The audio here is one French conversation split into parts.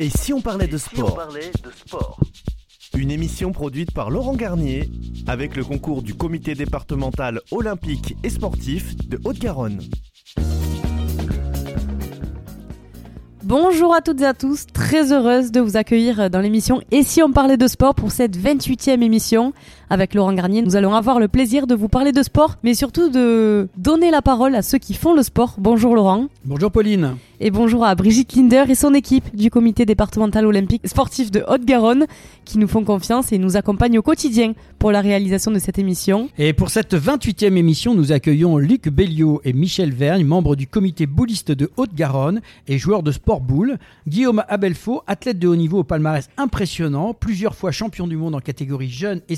Et si on parlait de sport Une émission produite par Laurent Garnier avec le concours du comité départemental olympique et sportif de Haute-Garonne. Bonjour à toutes et à tous, très heureuse de vous accueillir dans l'émission Et si on parlait de sport pour cette 28e émission avec Laurent Garnier. Nous allons avoir le plaisir de vous parler de sport, mais surtout de donner la parole à ceux qui font le sport. Bonjour Laurent. Bonjour Pauline. Et bonjour à Brigitte Linder et son équipe du comité départemental olympique sportif de Haute-Garonne qui nous font confiance et nous accompagnent au quotidien pour la réalisation de cette émission. Et pour cette 28e émission, nous accueillons Luc Belliot et Michel Vergne, membres du comité bouliste de Haute-Garonne et joueurs de sport boule. Guillaume Abelfaux, athlète de haut niveau au palmarès impressionnant, plusieurs fois champion du monde en catégorie jeune et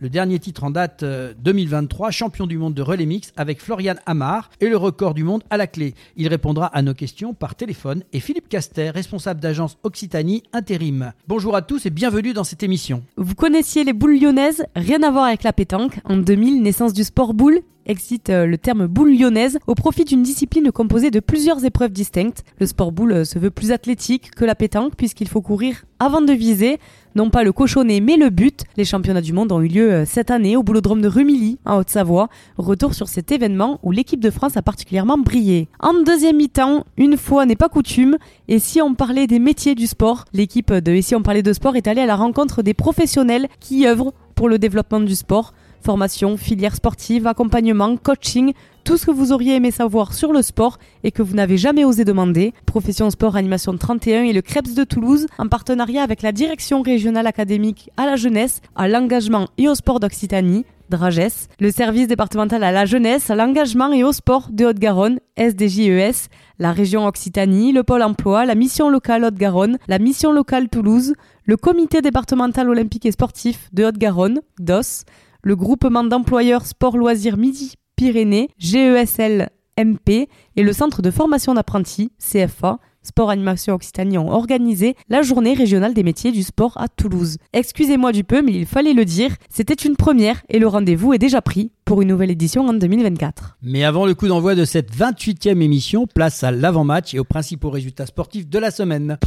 Le dernier titre en date 2023, euh, champion du monde de relais mix avec Florian Amar et le record du monde à la clé. Il répondra à nos questions par téléphone et Philippe Caster, responsable d'agence Occitanie Intérim. Bonjour à tous et bienvenue dans cette émission. Vous connaissiez les boules lyonnaises Rien à voir avec la pétanque. En 2000, naissance du sport boule excite euh, le terme boule lyonnaise au profit d'une discipline composée de plusieurs épreuves distinctes. Le sport boule euh, se veut plus athlétique que la pétanque puisqu'il faut courir avant de viser, non pas le cochonnet mais le but. Les championnats du monde ont eu lieu euh, cette année au boulodrome de Rumilly en Haute-Savoie. Retour sur cet événement où l'équipe de France a particulièrement brillé. En deuxième mi-temps, une fois n'est pas coutume, et si on parlait des métiers du sport, l'équipe de Et si on parlait de sport est allée à la rencontre des professionnels qui œuvrent pour le développement du sport Formation, filière sportive, accompagnement, coaching, tout ce que vous auriez aimé savoir sur le sport et que vous n'avez jamais osé demander. Profession Sport Animation 31 et le CREPS de Toulouse en partenariat avec la Direction régionale académique à la jeunesse, à l'engagement et au sport d'Occitanie. DRAGES, le service départemental à la jeunesse, à l'engagement et au sport de Haute-Garonne, SDJES, la région Occitanie, le pôle emploi, la mission locale Haute-Garonne, la mission locale Toulouse, le comité départemental olympique et sportif de Haute-Garonne, DOS, le groupement d'employeurs sport loisirs Midi Pyrénées, GESL MP et le centre de formation d'apprentis, CFA, Sport Animation Occitanie ont organisé la journée régionale des métiers du sport à Toulouse. Excusez-moi du peu, mais il fallait le dire, c'était une première et le rendez-vous est déjà pris pour une nouvelle édition en 2024. Mais avant le coup d'envoi de cette 28e émission, place à l'avant-match et aux principaux résultats sportifs de la semaine.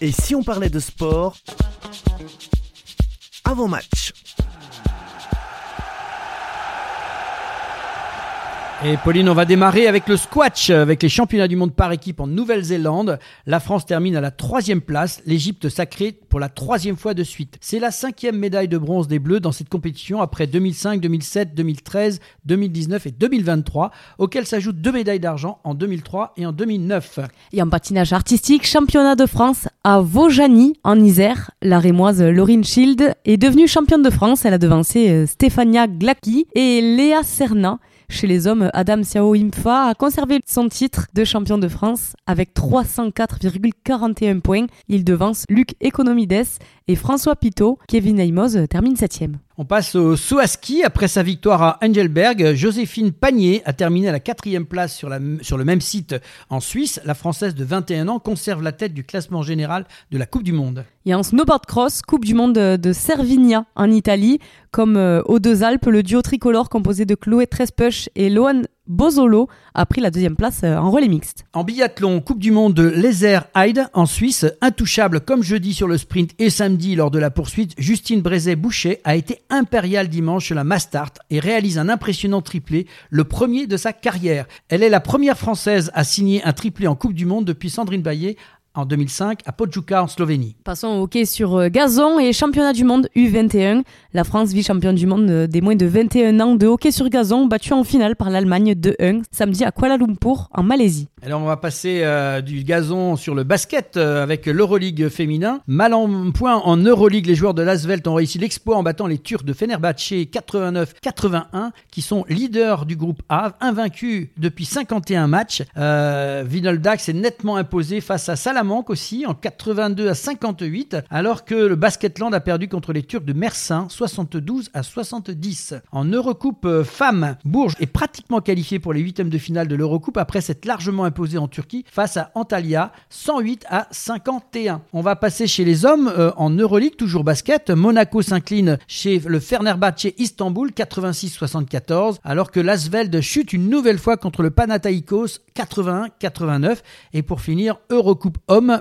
Et si on parlait de sport avant-match Et Pauline, on va démarrer avec le squash, avec les championnats du monde par équipe en Nouvelle-Zélande. La France termine à la troisième place, l'Égypte sacrée pour la troisième fois de suite. C'est la cinquième médaille de bronze des Bleus dans cette compétition après 2005, 2007, 2013, 2019 et 2023, auxquelles s'ajoutent deux médailles d'argent en 2003 et en 2009. Et en patinage artistique, championnat de France à Vaujany en Isère. La rémoise Laurine Schild est devenue championne de France. Elle a devancé euh, Stéphania Glacki et Léa Serna. Chez les hommes, Adam Siao Imfa a conservé son titre de champion de France avec 304,41 points. Il devance Luc Economides et François Pitot. Kevin Aimoz termine septième. On passe au saut à ski. Après sa victoire à Engelberg, Joséphine Panier a terminé à la quatrième place sur, le même site en Suisse. La Française de 21 ans conserve la tête du classement général de la Coupe du Monde. Et en snowboard cross, Coupe du Monde de Cervinia en Italie. Comme euh, aux deux Alpes, le duo tricolore composé de Chloé Trespuch et Loan Bozolo a pris la deuxième place euh, en relais mixte. En biathlon, Coupe du Monde de Lézer Hyde en Suisse, intouchable comme jeudi sur le sprint et samedi lors de la poursuite, Justine Brézet-Boucher a été impériale dimanche sur la Mastart et réalise un impressionnant triplé, le premier de sa carrière. Elle est la première française à signer un triplé en Coupe du Monde depuis Sandrine Baillet en 2005 à Podjuka en Slovénie. Passons au hockey sur euh, gazon et championnat du monde U21. La France vit championne du monde euh, des moins de 21 ans de hockey sur gazon, battue en finale par l'Allemagne 2-1 samedi à Kuala Lumpur en Malaisie. Alors on va passer euh, du gazon sur le basket avec l'Euroleague féminin. Mal en point en Euroleague, les joueurs de l'Asvelt ont réussi l'exploit en battant les Turcs de Fenerbahçe 89-81 qui sont leaders du groupe A, invaincus depuis 51 matchs. Euh, Vinoldax est nettement imposé face à Salam manque aussi en 82 à 58, alors que le Basketland a perdu contre les Turcs de Mersin 72 à 70. En Eurocoupe euh, femmes, Bourges est pratiquement qualifié pour les huitièmes de finale de l'Eurocoupe après s'être largement imposé en Turquie face à Antalya 108 à 51. On va passer chez les hommes euh, en Euroleague, toujours basket. Monaco s'incline chez le Fenerbahçe Istanbul 86-74, alors que l'Asveld chute une nouvelle fois contre le Panathinaikos 81-89. Et pour finir, Eurocoupe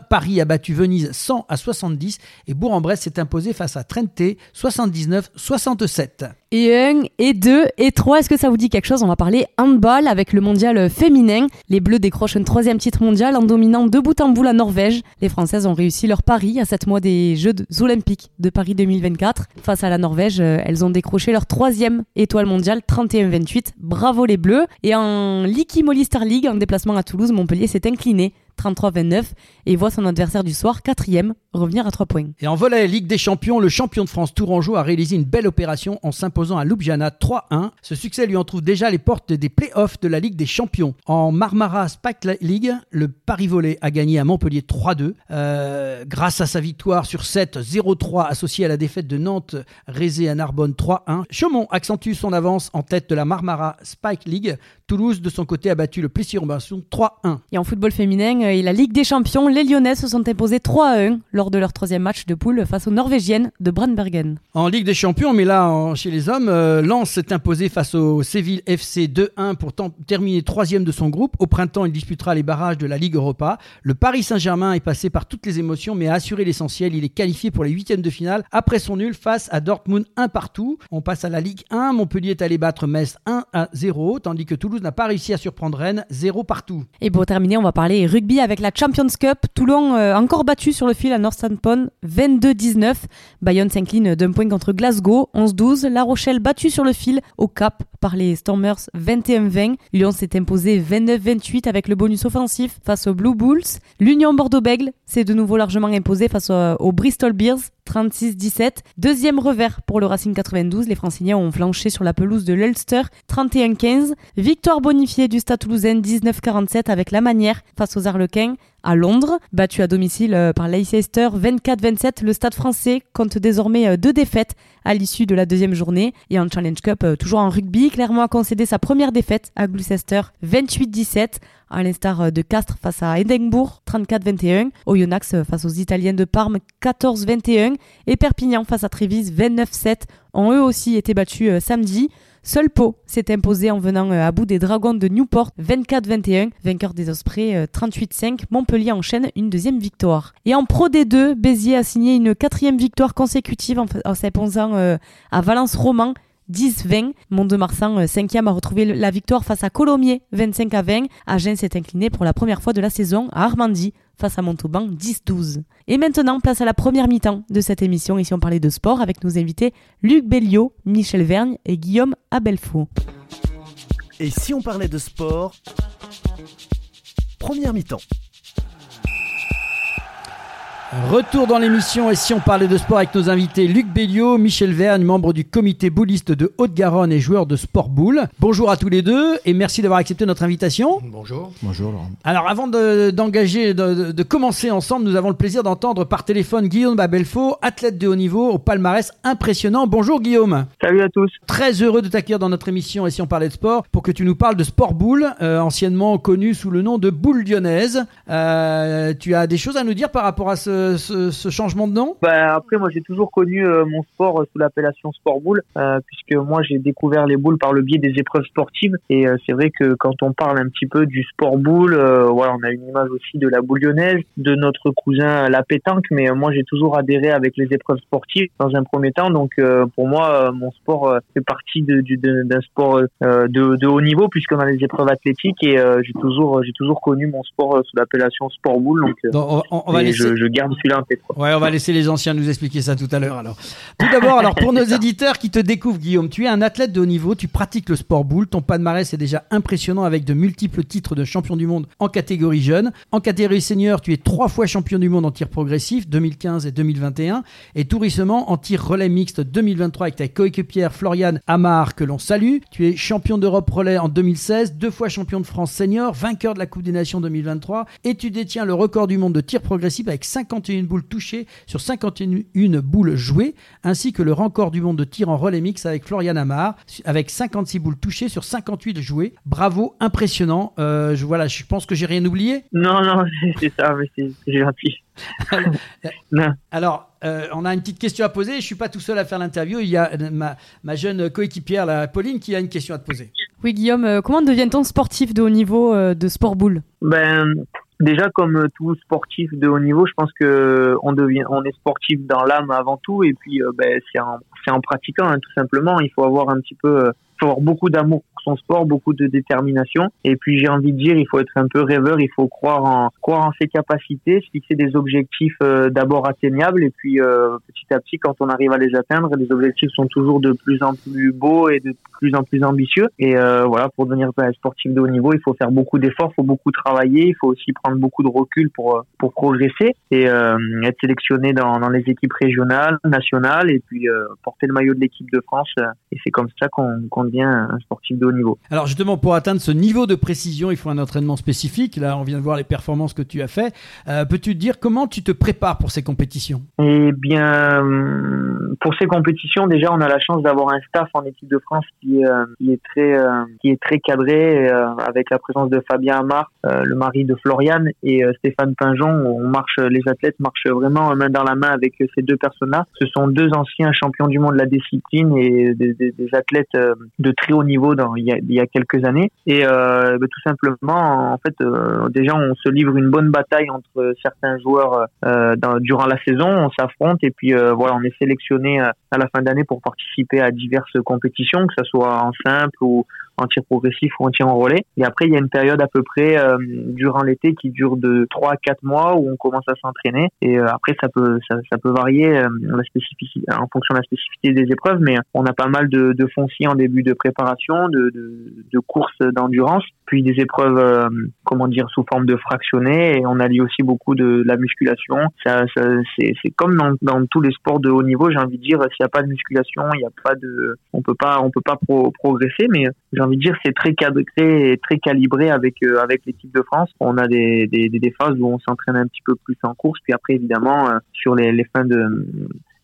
Paris a battu Venise 100 à 70 et Bourg-en-Bresse s'est imposé face à Trente 79-67. Et 1, et 2, et 3, est-ce que ça vous dit quelque chose? On va parler handball avec le mondial féminin. Les Bleus décrochent un troisième titre mondial en dominant de bout en bout la Norvège. Les Françaises ont réussi leur pari à 7 mois des Jeux olympiques de Paris 2024. Face à la Norvège, euh, elles ont décroché leur troisième étoile mondiale 31-28. Bravo les Bleus. Et en Licky Moly Star League, en déplacement à Toulouse, Montpellier s'est incliné 33-29 et voit son adversaire du soir, quatrième, revenir à 3 points. Et en volet Ligue des Champions, le champion de France Tourangeau a réalisé une belle opération en s'imposant à Ljubljana 3-1. Ce succès lui en trouve déjà les portes des playoffs de la Ligue des Champions. En Marmara Spike League, le Paris Volley a gagné à Montpellier 3-2 euh, grâce à sa victoire sur 7 0-3 associée à la défaite de Nantes Rézé à Narbonne 3-1. Chaumont accentue son avance en tête de la Marmara Spike League. Toulouse de son côté a battu le Plessis Robinson 3-1. Et en football féminin et la Ligue des Champions, les Lyonnais se sont imposés 3-1 lors de leur troisième match de poule face aux Norvégiennes de Brandbergen. En Ligue des Champions, mais là chez les hommes, euh, Lens s'est imposé face au Séville FC 2-1 pour terminer troisième de son groupe. Au printemps, il disputera les barrages de la Ligue Europa. Le Paris Saint-Germain est passé par toutes les émotions, mais a assuré l'essentiel. Il est qualifié pour les huitièmes de finale après son nul face à Dortmund 1 partout. On passe à la Ligue 1. Montpellier est allé battre Metz 1 à 0, tandis que Toulouse n'a pas réussi à surprendre Rennes 0 partout. Et pour terminer, on va parler rugby avec la Champions Cup. Toulon euh, encore battu sur le fil à Northampton 22-19. Bayonne s'incline d'un point contre Glasgow 11-12. La Rochelle battue sur le fil au Cap par les Stormers 21-20. Lyon s'est imposé 29-28 avec le bonus offensif face aux Blue Bulls. L'Union Bordeaux-Bègle s'est de nouveau largement imposé face aux Bristol Bears 36-17. Deuxième revers pour le Racing 92. Les Franciliens ont flanché sur la pelouse de l'Ulster 31-15. Victoire bonifiée du Stade Toulousain 19-47 avec la manière face aux Arlequins à Londres. Battu à domicile euh, par Leicester 24-27, le Stade français compte désormais euh, deux défaites à l'issue de la deuxième journée. Et en Challenge Cup, euh, toujours en rugby, Clermont a concédé sa première défaite à Gloucester 28-17 à l'instar de Castres face à Edinburgh 34-21, Oyonnax face aux Italiens de Parme 14-21 et Perpignan face à Trévise 29-7 ont eux aussi été battus samedi. Seul Pau s'est imposé en venant euh, à bout des Dragons de Newport 24-21, vainqueur des Ospreys 38-5. Euh, Montpellier enchaîne une deuxième victoire. Et en Pro D2, Béziers a signé une quatrième victoire consécutive en, s'imposant euh, à Valence-Roman 10-20. Mont-de-Marsan, 5e, a retrouvé la victoire face à Colomiers, 25 à 20. Agen s'est incliné pour la première fois de la saison à Armandie, face à Montauban 10-12. Et maintenant, place à la première mi-temps de cette émission. Ici, on parlait de sport avec nos invités Luc Belliot, Michel Vergne et Guillaume Abelfaux. Et si on parlait de sport Première mi-temps. Retour dans l'émission et si on parlait de sport avec nos invités Luc Belliot, Michel Vergne, membre du comité bouliste de Haute-Garonne et joueur de sport boule. Bonjour à tous les deux et merci d'avoir accepté notre invitation. Bonjour. Bonjour Laurent. Alors avant d'engager, de, commencer ensemble, nous avons le plaisir d'entendre par téléphone Guillaume Babelfo, athlète de haut niveau au palmarès impressionnant. Bonjour Guillaume. Salut à tous. Très heureux de t'accueillir dans notre émission et si on parlait de sport pour que tu nous parles de sport boule, euh, anciennement connu sous le nom de boule lyonnaise. Euh, tu as des choses à nous dire par rapport à ce ce, changement de nom? Bah, Après, moi, j'ai toujours connu euh, mon sport euh, sous l'appellation sport boule, euh, puisque moi, j'ai découvert les boules par le biais des épreuves sportives. Et c'est vrai que quand on parle un petit peu du sport boule, voilà, on a une image aussi de la boule lyonnaise, de notre cousin la pétanque, mais moi, j'ai toujours adhéré avec les épreuves sportives dans un premier temps. Donc, pour moi, mon sport fait partie d'un sport de, haut niveau, puisqu'on a les épreuves athlétiques et j'ai toujours, j'ai toujours connu mon sport sous l'appellation sport boule. Donc, on, va je, je garde celui-là Ouais, on va laisser les anciens nous expliquer ça tout à l'heure. Alors, tout d'abord, alors pour nos éditeurs qui te découvrent, Guillaume, tu es un athlète de haut niveau, tu pratiques le sport boule, ton palmarès est déjà impressionnant avec de multiples titres de champion du monde en catégorie jeune. En catégorie senior, tu es trois fois champion du monde en tir progressif, 2015 et 2021, et tout récemment en tir relais mixte 2023 avec ta coéquipière Floriane Amar que l'on salue. Tu es champion d'Europe relais en 2016, deux fois champion de France senior, vainqueur de la Coupe des Nations 2023, et tu détiens le record du monde de tir progressif avec 51 boules touchées sur 51 boules jouées, ainsi que le record du monde de tir en relais mix avec Florian Amar, avec 56 boules touchées sur 58 jouées. Bravo, impressionnant. Euh, je, voilà, je pense que j'ai rien oublié. Non, non, c'est ça, mais c'est gentil. Alors, euh, on a une petite question à poser. Je suis pas tout seul à faire l'interview. Il y a ma, ma jeune coéquipière, la Pauline, qui a une question à te poser. Oui, Guillaume, euh, comment devient-on sportif de haut niveau de sport boule? Ben, déjà comme tout sportif de haut niveau, je pense que on devient, on est sportif dans l'âme avant tout, et puis ben, c'est en, en pratiquant hein, tout simplement. Il faut avoir un petit peu, faut avoir beaucoup d'amour son sport, beaucoup de détermination. Et puis j'ai envie de dire, il faut être un peu rêveur, il faut croire en croire en ses capacités, se fixer des objectifs euh, d'abord atteignables et puis euh, petit à petit, quand on arrive à les atteindre, les objectifs sont toujours de plus en plus beaux et de plus en plus ambitieux. Et euh, voilà, pour devenir sportif de haut niveau, il faut faire beaucoup d'efforts, il faut beaucoup travailler, il faut aussi prendre beaucoup de recul pour pour progresser et être sélectionné dans, dans les équipes régionales, nationales et puis porter le maillot de l'équipe de France. et c'est comme ça qu'on qu'on devient un sportif de haut niveau. Alors justement, pour atteindre ce niveau de précision, il faut un entraînement spécifique. Là, on vient de voir les performances que tu as fait. Euh, peux-tu dire comment tu te prépares pour ces compétitions? Eh bien, pour ces compétitions, déjà, on a la chance d'avoir un staff en équipe de France qui, est euh, très, euh, qui est très cadré, avec la présence de Fabien Amar, le mari de Floriane, et Stéphane Pinjon. On marche, les athlètes marchent vraiment main dans la main avec ces deux personnes-là. Ce sont deux anciens champions du monde de la discipline et des, des athlètes de très haut niveau dans il y a, quelques années. Et euh, bah, tout simplement, en fait, euh, déjà, on se livre une bonne bataille entre certains joueurs euh, dans, durant la saison. On s'affronte et puis voilà, on est sélectionné à la fin d'année pour participer à diverses compétitions, que ce soit en simple ou en tir progressif ou en tir en relais. Et après, il y a une période à peu près euh, durant l'été qui dure de 3 à 4 mois où on commence à s'entraîner. Et euh, après, ça peut, ça, ça peut varier euh, la en fonction de la spécificité des épreuves, mais on a pas mal de, de fonciers en début de préparation, de, de, de courses d'endurance, puis des épreuves, comment dire, sous forme de fractionnés. Et on allie aussi beaucoup de, la musculation. Ça, ça c'est, c'est comme dans, dans tous les sports de haut niveau, j'ai envie de dire, s'il n'y a pas de musculation, il n'y a pas de, on peut pas, on peut pas progresser, mais envie de dire, c'est très cadré et très calibré avec euh, avec l'équipe de France. On a des, des, phases où on s'entraîne un petit peu plus en course, puis après évidemment euh, sur les, les fins de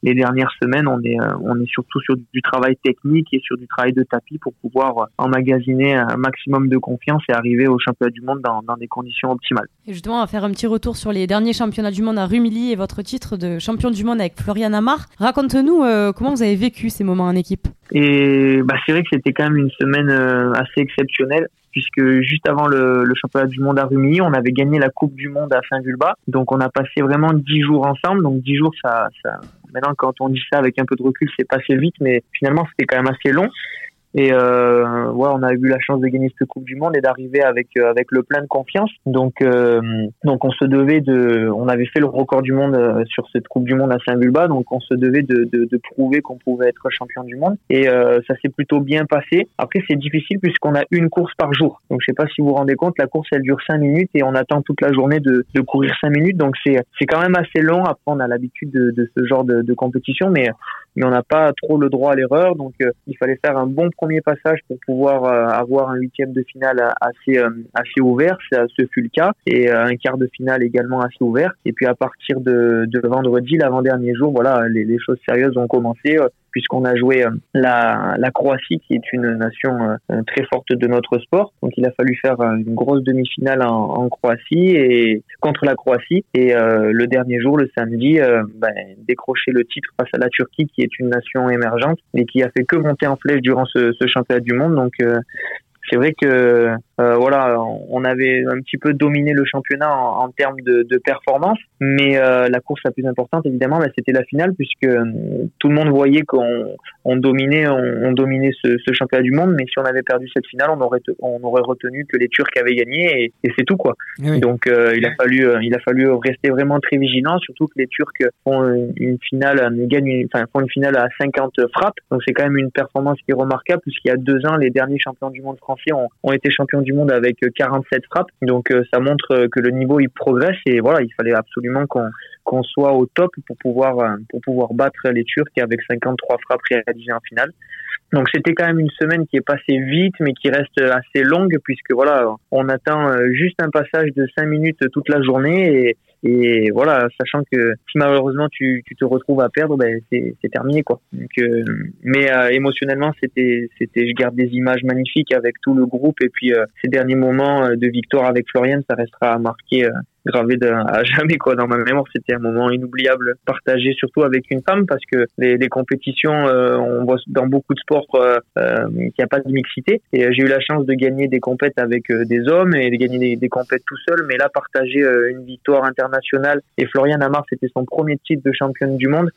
les dernières semaines, on est, euh, on est surtout sur du travail technique et sur du travail de tapis pour pouvoir emmagasiner un maximum de confiance et arriver au championnat du monde dans, dans des conditions optimales. Et justement, on va faire un petit retour sur les derniers championnats du monde à Rumilly et votre titre de champion du monde avec Florian Amar. Raconte-nous comment vous avez vécu ces moments en équipe. Et bah, c'est vrai que c'était quand même une semaine euh, assez exceptionnelle puisque juste avant le, le, championnat du monde à Rumilly, on avait gagné la Coupe du Monde à Saint-Vulbas. Donc on a passé vraiment dix jours ensemble. Donc dix jours, ça, ça, maintenant quand on dit ça avec un peu de recul, c'est passé vite, mais finalement c'était quand même assez long. Et euh, ouais, on a eu la chance de gagner cette Coupe du Monde et d'arriver avec euh, avec le plein de confiance. Donc euh, donc on se devait de, on avait fait le record du monde euh, sur cette Coupe du Monde à Saint-Vulbas, donc on se devait de, de, de prouver qu'on pouvait être champion du monde. Et euh, ça s'est plutôt bien passé. Après c'est difficile puisqu'on a une course par jour. Donc je sais pas si vous vous rendez compte, la course elle dure cinq minutes et on attend toute la journée de, de courir cinq minutes. Donc c'est c'est quand même assez long. Après on a l'habitude de, de ce genre de, de compétition, mais mais on n'a pas trop le droit à l'erreur. Donc il fallait faire un bon premier passage pour pouvoir euh, avoir un huitième de finale assez euh, assez ouvert. Ce fut le cas et euh, un quart de finale également assez ouvert. Et puis à partir de, vendredi, l'avant-dernier jour, voilà, les, choses sérieuses ont commencé puisqu'on a joué euh, la, Croatie, qui est une nation euh, très forte de notre sport. Donc il a fallu faire euh, une grosse demi-finale en, Croatie et contre la Croatie. Et euh, le dernier jour, le samedi, euh, ben, décrocher le titre face à la Turquie, qui est une nation émergente et qui a fait que monter en flèche durant ce championnat du monde. Donc c'est vrai que euh, voilà, on avait un petit peu dominé le championnat en, en termes de, de, performance, mais euh, la course la plus importante, évidemment, bah, c'était la finale, puisque euh, tout le monde voyait qu'on on dominait, on, dominait ce, ce, championnat du monde, mais si on avait perdu cette finale, on aurait, on aurait retenu que les Turcs avaient gagné, et, et c'est tout quoi. Donc il a fallu, il a fallu rester vraiment très vigilant, surtout que les Turcs font une finale, gagnent, enfin font une finale à 50 frappes, donc c'est quand même une performance qui est remarquable, puisqu'il y a deux ans, les derniers champions du monde français ont, ont été champions du du monde avec 47 frappes. Donc euh, ça montre euh, que le niveau il progresse et voilà, il fallait absolument qu'on qu'on soit au top pour pouvoir euh, pour pouvoir battre les Turcs avec 53 frappes réalisées en finale. Donc c'était quand même une semaine qui est passée vite, mais qui reste assez longue puisque voilà, on attend juste un passage de 5 minutes toute la journée et, et voilà, sachant que si malheureusement tu, tu te retrouves à perdre, ben c'est terminé quoi. Donc, euh, mais euh, émotionnellement, c'était c'était je garde des images magnifiques avec tout le groupe et puis euh, ces derniers moments de victoire avec Florian, ça restera marqué gravé à jamais quoi dans ma mémoire. C'était un moment inoubliable partagé surtout avec une femme parce que les, les compétitions, on voit dans beaucoup de sports qu'il n'y a pas de mixité. Et j'ai eu la chance de gagner des compètes avec des hommes et de gagner des, des compètes tout seul. Mais là, partager une victoire internationale et Florian Amar, c'était son premier titre de championne du monde.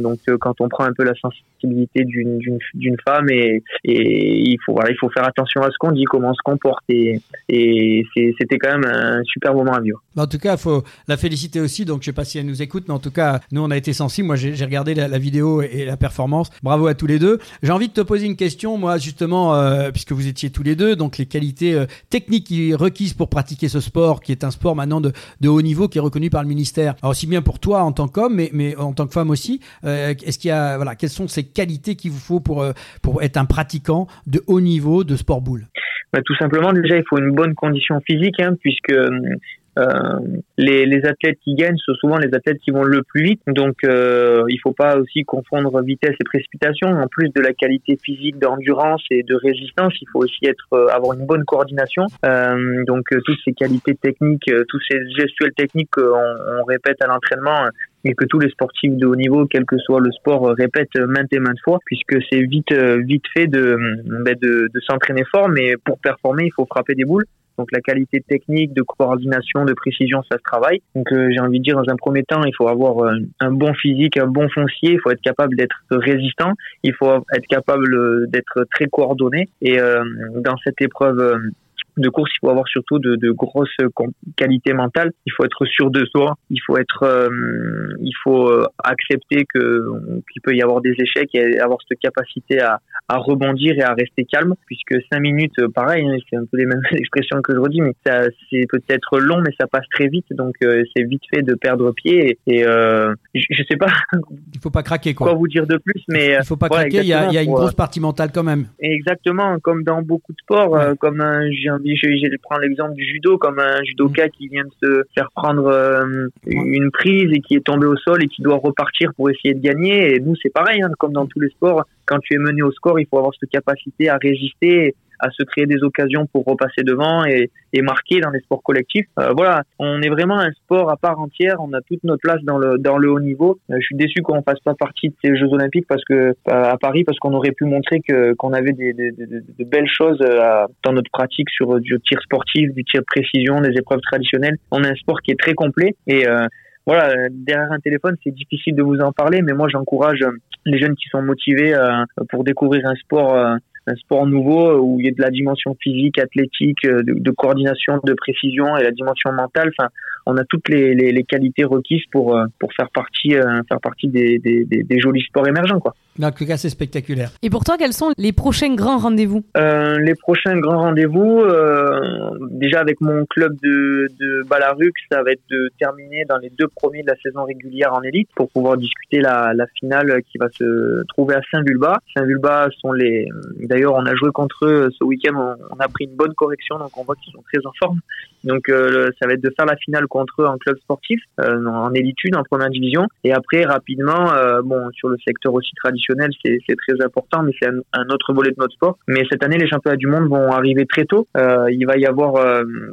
donc quand on prend un peu la sensibilité d'une d'une femme et, et il faut voilà, il faut faire attention à ce qu'on dit, comment on se comporte et, et c'était quand même un super moment à vivre. En tout cas, il faut la féliciter aussi. Donc je sais pas si elle nous écoute, mais en tout cas, nous on a été sensibles. Moi, j'ai regardé la, vidéo et la performance. Bravo à tous les deux. J'ai envie de te poser une question, moi justement, euh, puisque vous étiez tous les deux, donc les qualités euh, techniques requises pour pratiquer ce sport, qui est un sport maintenant de, haut niveau, qui est reconnu par le ministère. Alors aussi bien pour toi en tant qu'homme, mais, en tant que femme aussi. Euh, est-ce qu'il y a voilà, quelles sont ces qualités qu'il vous faut pour pour être un pratiquant de haut niveau de sport boule? Bah, Tout simplement, déjà, il faut une bonne condition physique, hein, puisque euh, les, les, athlètes qui gagnent sont souvent les athlètes qui vont le plus vite. Donc, euh, il faut pas aussi confondre vitesse et précipitation. En plus de la qualité physique, d'endurance et de résistance, il faut aussi être euh, avoir une bonne coordination. Euh, donc, euh, toutes ces qualités techniques, tous ces gestuels techniques qu'on on répète à l'entraînement et que tous les sportifs de haut niveau, quel que soit le sport, répètent maintes et maintes fois, puisque c'est vite vite fait de, ben, de, de s'entraîner fort, mais pour performer, il faut frapper des boules. Donc la qualité technique, de coordination, de précision, ça se travaille. Donc euh, j'ai envie de dire dans un premier temps, il faut avoir euh, un bon physique, un bon foncier, il faut être capable d'être résistant, il faut être capable d'être très coordonné. Et euh, dans cette épreuve de course, il faut avoir surtout de, de, grosses qualités mentales. Il faut être sûr de soi. Il faut être, euh, il faut euh, accepter que qu'il peut y avoir des échecs et avoir cette capacité à, à rebondir et à rester calme. Puisque cinq minutes, euh, pareil, hein, c'est un peu les mêmes expressions que je redis, mais ça, c'est peut-être long, mais ça passe très vite. Donc c'est vite fait de perdre pied. Et, et je, je, sais pas. Il faut pas craquer quoi. Quoi vous dire de plus, mais il faut pas craquer. Il y a, il y a une grosse partie mentale quand même. Exactement, comme dans beaucoup de sports, comme un, j'ai je, je prendre l'exemple du judo comme un judoka qui vient de se faire prendre euh, une prise et qui est tombé au sol et qui doit repartir pour essayer de gagner. Et nous, c'est pareil, hein, comme dans tous les sports. Quand tu es mené au score, il faut avoir cette capacité à résister à se créer des occasions pour repasser devant et, et marquer dans les sports collectifs. Euh, voilà, on est vraiment un sport à part entière. On a toute notre place dans le dans le haut niveau. Euh, je suis déçu qu'on fasse pas partie de ces Jeux Olympiques parce que euh, à Paris parce qu'on aurait pu montrer que qu'on avait des, des, de belles choses dans notre pratique sur du tir sportif, du tir précision, des épreuves traditionnelles. On a un sport qui est très complet et voilà, derrière un téléphone, c'est difficile de vous en parler, mais moi, j'encourage les jeunes qui sont motivés pour découvrir un sport un sport nouveau euh, où il y a de la dimension physique, athlétique, euh, de, de coordination, de précision et la dimension mentale. Enfin, on a toutes les, les, les qualités requises pour euh, pour faire partie faire partie des, des, des, jolis sports émergents quoi. En tout cas, c'est spectaculaire. Et pour toi, quels sont les prochains grands rendez-vous? Euh, Les prochains grands rendez-vous, euh, déjà avec mon club de, de Balarux, ça va être de terminer dans les deux premiers de la saison régulière en élite pour pouvoir discuter la, la finale qui va se trouver à Saint-Vulbas. Saint-Vulbas sont les D'ailleurs, on a joué contre eux ce week-end. On, a pris une bonne correction, donc on voit qu'ils sont très en forme. Donc, euh, ça va être de faire la finale contre eux en club sportif, euh, en élitude, en première division. Et après, rapidement, euh, bon, sur le secteur aussi traditionnel, c'est très important, mais c'est un, autre volet de notre sport. Mais cette année, les championnats du monde vont arriver très tôt. il va y avoir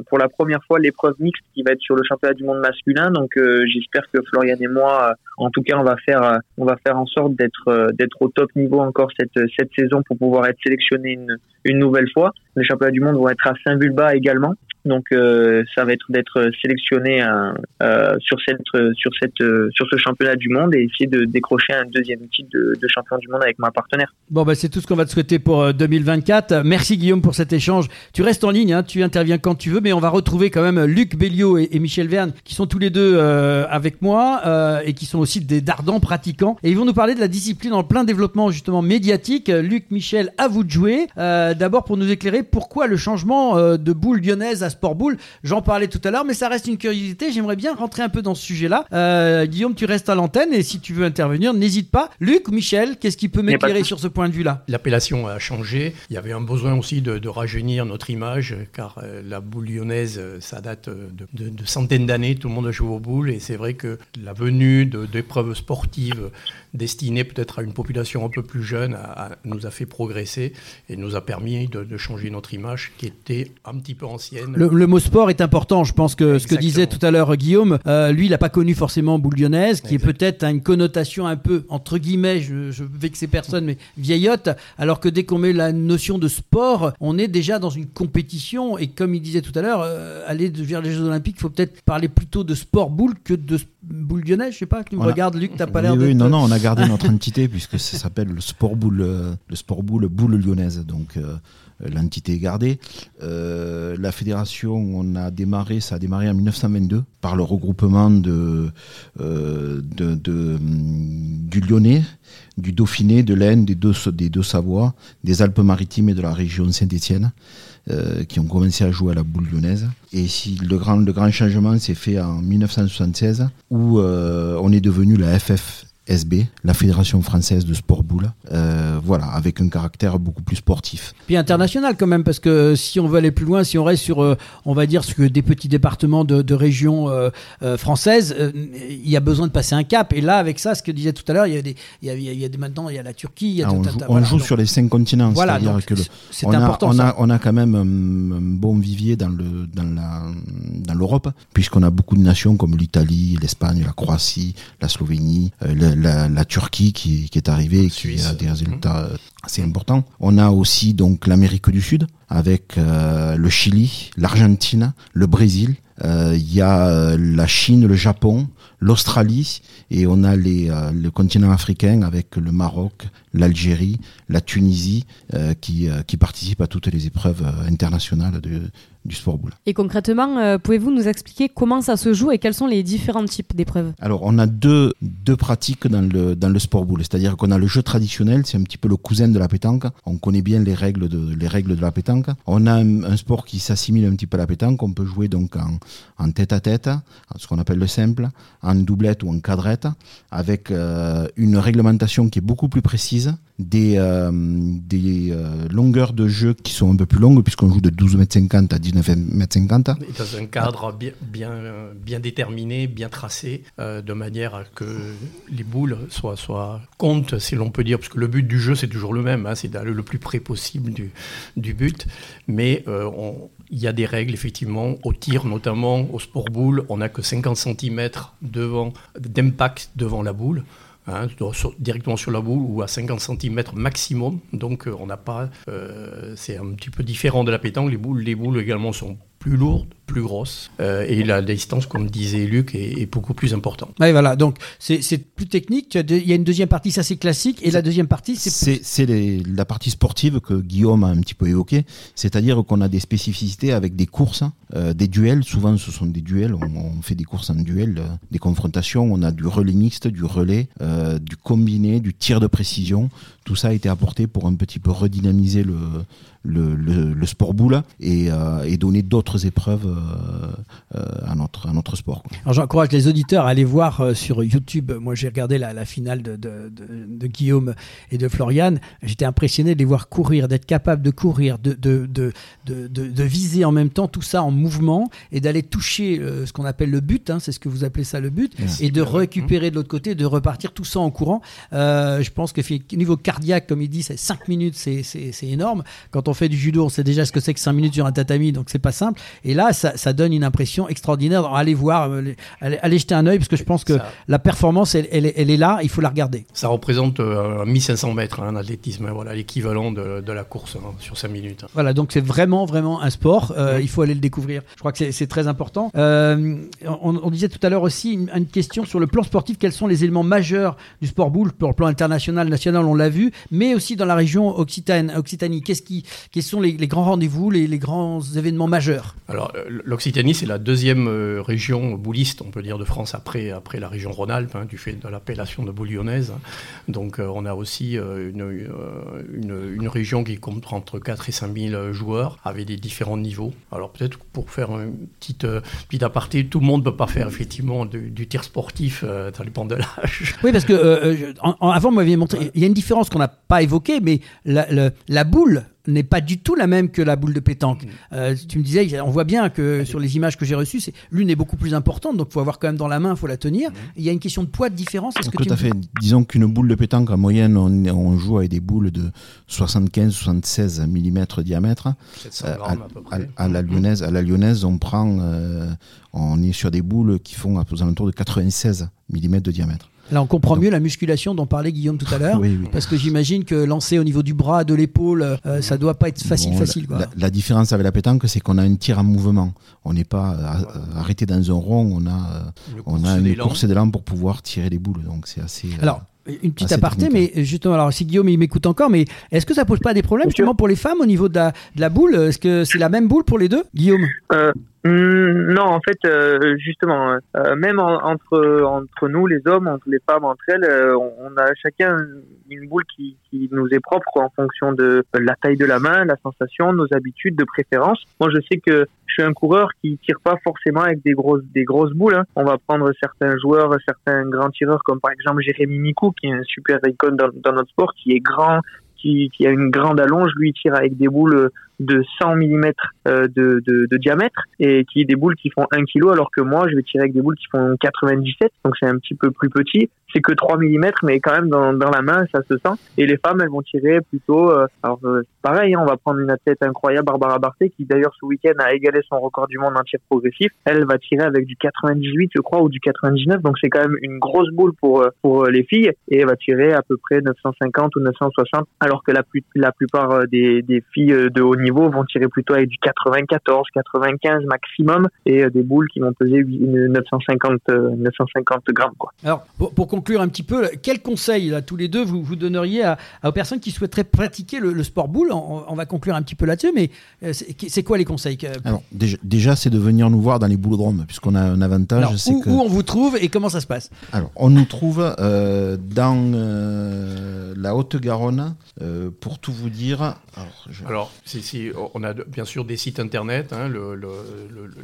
pour la première fois l'épreuve mixte qui va être sur le championnat du monde masculin. Donc, j'espère que Florian et moi, en tout cas, on va faire, on va faire en sorte d'être d'être au top niveau encore cette cette saison pour pouvoir être sélectionné une, une nouvelle fois. Les championnats du monde vont être à Saint-Vulbas également. Donc euh, ça va être d'être sélectionné euh, euh, sur cette sur cette sur ce championnat du monde et essayer de décrocher un deuxième titre de, champion du monde avec ma partenaire. Bon bah c'est tout ce qu'on va te souhaiter pour 2024. Merci Guillaume pour cet échange. Tu restes en ligne, hein, tu interviens quand tu veux, mais on va retrouver quand même Luc Belliot et, Michel Verne qui sont tous les deux avec moi et qui sont aussi des dardans pratiquants et ils vont nous parler de la discipline en plein développement justement médiatique. Luc, Michel, à vous de jouer. D'abord pour nous éclairer pourquoi le changement de boule lyonnaise à Sport Boule. J'en parlais tout à l'heure, mais ça reste une curiosité. J'aimerais bien rentrer un peu dans ce sujet-là. Euh, Guillaume, tu restes à l'antenne et si tu veux intervenir, n'hésite pas. Luc, Michel, qu'est-ce qui peut m'éclairer sur ce point de vue-là? L'appellation a changé. Il y avait un besoin aussi de, rajeunir notre image, car euh, la boule lyonnaise, euh, ça date de, centaines d'années. Tout le monde a joué aux boules et c'est vrai que la venue d'épreuves sportives destinées peut-être à une population un peu plus jeune nous a fait progresser et nous a permis de, changer notre image qui était un petit peu ancienne. Le, mot sport est important. Je pense que ce que disait tout à l'heure Guillaume, euh, lui, il n'a pas connu forcément boule lyonnaise, qui est peut-être à une connotation un peu, entre guillemets, je, je que ces personnes, mais vieillotte, alors que dès qu'on met la notion de sport, on est déjà dans une compétition. Et comme il disait tout à l'heure, euh, aller vers les Jeux Olympiques, il faut peut-être parler plutôt de sport boule que de boule lyonnaise. Je sais pas, tu me regardes, Luc, t'as pas l'air oui, non, non, on a gardé notre entité puisque ça s'appelle le sport boule, euh, le sport boule, boule lyonnaise. Donc, l'entité est gardée. Euh, la fédération, on a démarré, ça a démarré en 1922 par le regroupement de, euh, de, du Lyonnais, du Dauphiné, de l'Aisne, des deux, des deux Savoies, des Alpes-Maritimes et de la région Saint-Étienne. Euh, qui ont commencé à jouer à la boule lyonnaise. Et si le grand, le grand changement s'est fait en 1976, où on est devenu la FF SB, la Fédération française de sport boule, euh, voilà, avec un caractère beaucoup plus sportif. Puis international quand même, parce que si on veut aller plus loin, si on reste sur, euh, on va dire, ce que des petits départements de, régions euh, françaises, il y a besoin de passer un cap. Et là, avec ça, ce que disais tout à l'heure, il y a des, il y a, des, maintenant, il y a la Turquie, il y a ah, on, joue, sur les cinq continents. Voilà, c'est important. on, a, on a quand même un, bon vivier dans le dans la dans l'Europe, puisqu'on a beaucoup de nations comme l'Italie, l'Espagne, la Croatie, la Slovénie, la, Turquie qui, est arrivée et qui a des résultats euh, assez importants. On a aussi donc l'Amérique du Sud avec euh, le Chili, l'Argentine, le Brésil. Euh, il y a la Chine, le Japon, l'Australie et on a les, le continent africain avec le Maroc, l'Algérie, la Tunisie qui, qui participent à toutes les épreuves internationales de, du sport boule. Et concrètement, euh, pouvez-vous nous expliquer comment ça se joue et quels sont les différents types d'épreuves? Alors, on a deux, deux pratiques dans le, dans le sport boule. C'est-à-dire qu'on a le jeu traditionnel, c'est un petit peu le cousin de la pétanque. On connaît bien les règles de, les règles de la pétanque. On a un, sport qui s'assimile un petit peu à la pétanque. On peut jouer donc en, en tête à tête, ce qu'on appelle le simple, en doublette ou en quadrette, avec euh, une réglementation qui est beaucoup plus précise, des, euh, des longueurs de jeu qui sont un peu plus longues, puisqu'on joue de 12 mètres 50 à 10 19 mètres 50. dans un cadre bien, bien, bien déterminé, bien tracé, euh, de manière que les boules soient, soient comptent, si l'on peut dire, parce que le but du jeu, c'est toujours le même, hein, c'est d'aller le plus près possible du, du but. Mais euh, il y a des règles, effectivement, au tir, notamment au sport boule, on n'a que 50 cm d'impact devant la boule. Hein, directement sur la boule ou à 50 cm maximum. Donc euh, on n'a pas, euh, c'est un petit peu différent de la pétanque. Les boules, les boules également sont plus lourdes, plus grosses. Euh, et la distance, comme disait Luc, est, beaucoup plus importante. Oui, voilà. Donc, c'est plus technique. Il y a une deuxième partie, ça c'est classique. Et la deuxième partie, c'est. C'est la partie sportive que Guillaume a un petit peu évoquée. C'est-à-dire qu'on a des spécificités avec des courses, euh, des duels. Souvent, ce sont des duels. On, fait des courses en duel, euh, des confrontations. On a du relais mixte, du relais, du combiné, du tir de précision. Tout ça a été apporté pour un petit peu redynamiser le, le, le, sport boule et, euh, et donner d'autres épreuves à, notre, à notre sport. Alors j'encourage les auditeurs à aller voir sur YouTube. Moi j'ai regardé la, la finale de, de, de, Guillaume et de Florian. J'étais impressionné de les voir courir, d'être capable de courir, de, de, viser en même temps tout ça en mouvement et d'aller toucher ce qu'on appelle le but, hein, c'est ce que vous appelez ça le but, et de récupérer de l'autre côté, de repartir tout ça en courant. je pense que niveau cardiaque, comme il dit, c'est 5 minutes, c'est énorme. Quand on on fait du judo, on sait déjà ce que c'est que 5 minutes sur un tatami, donc c'est pas simple. Et là, ça, donne une impression extraordinaire. allez voir, euh, allez, jeter un œil, parce que je pense que la performance, elle, est là, il faut la regarder. Ça représente 1500 euh, mètres, un hein, athlétisme, hein, voilà, l'équivalent de, la course hein, sur 5 minutes. Voilà, donc c'est vraiment, vraiment un sport. Euh, il faut aller le découvrir. Je crois que c'est très important. on, disait tout à l'heure aussi une, question sur le plan sportif. Quels sont les éléments majeurs du sport boule, pour le plan international, national, on l'a vu, mais aussi dans la région Occitanie. Occitanie. Qu'est-ce qui, quels sont les, grands rendez-vous, les, grands événements majeurs? Alors, euh, l'Occitanie, c'est la deuxième euh, région bouliste, on peut dire, de France après, après la région Rhône-Alpes, hein, du fait de l'appellation de boule lyonnaise. Donc, euh, on a aussi une, une, région qui compte entre 4 et 5 000 joueurs, avec des différents niveaux. Alors, peut-être pour faire une petite, petite aparté, tout le monde ne peut pas faire effectivement du, tir sportif, ça dépend de l'âge. Oui, parce que avant, vous m'aviez montré, il y a une différence qu'on n'a pas évoquée, mais la, la boule n'est pas du tout la même que la boule de pétanque. Euh, tu me disais, on voit bien que sur les images que j'ai reçues, c'est l'une est beaucoup plus importante, donc il faut avoir quand même dans la main, il faut la tenir. Il y a une question de poids de différence. Est-ce que tout à fait. Disons qu'une boule de pétanque en moyenne, on, joue avec des boules de 75-76 mm de diamètre. Euh, à, la lyonnaise, à la lyonnaise, on prend, euh, on est sur des boules qui font aux alentours de 96 mm de diamètre. Là, on comprend mieux la musculation dont parlait Guillaume tout à l'heure. Parce que j'imagine que lancer au niveau du bras, de l'épaule, euh, ça doit pas être facile, facile. La, différence avec la pétanque, c'est qu'on a un tir en mouvement. On n'est pas euh, arrêté dans un rond, on a, euh, on a une course d'élan pour pouvoir tirer les boules. Donc c'est assez. Alors, une petite aparté, mais justement, alors si Guillaume il m'écoute encore, mais est-ce que ça pose pas des problèmes justement pour les femmes au niveau de la, de la boule? Est-ce que c'est la même boule pour les deux, Guillaume? Hmm, non, en fait, euh, justement, euh, même entre entre nous, les hommes, entre les femmes, entre elles, euh, on, a chacun une boule qui, qui nous est propre en fonction de la taille de la main, la sensation, nos habitudes, de préférence. Moi, je sais que je suis un coureur qui tire pas forcément avec des grosses des grosses boules. Hein. On va prendre certains joueurs, certains grands tireurs comme par exemple Jérémy Mikou, qui est un super icône dans, notre sport, qui est grand, qui, a une grande allonge, lui tire avec des boules de 100 mm euh, de, de, diamètre et qui des boules qui font 1 kg alors que moi je vais tirer avec des boules qui font 97 donc c'est un petit peu plus petit c'est que 3 mm mais quand même dans, dans, la main ça se sent et les femmes elles vont tirer plutôt euh, alors euh, pareil hein, on va prendre une athlète incroyable Barbara Barthé qui d'ailleurs ce week-end a égalé son record du monde en tir progressif elle va tirer avec du 98 je crois ou du 99 donc c'est quand même une grosse boule pour pour les filles et elle va tirer à peu près 950 ou 960 alors que la, plus, la plupart des, des filles de haut niveau vont tirer plutôt avec du 94, 95 maximum et euh, des boules qui vont peser 950, 950 euh, grammes. Quoi. Alors, conclure un petit peu, quel conseil là, tous les deux vous, vous donneriez à, aux personnes qui souhaiteraient pratiquer le, sport boule on, va conclure un petit peu là-dessus, mais euh, c'est quoi les conseils Alors, déjà, c'est de venir nous voir dans les boulodromes, puisqu'on a un avantage. où, où, on vous trouve et comment ça se passe? Alors, on nous trouve dans la Haute-Garonne, pour tout vous dire. Alors, alors c'est on a bien sûr des sites internet. Hein,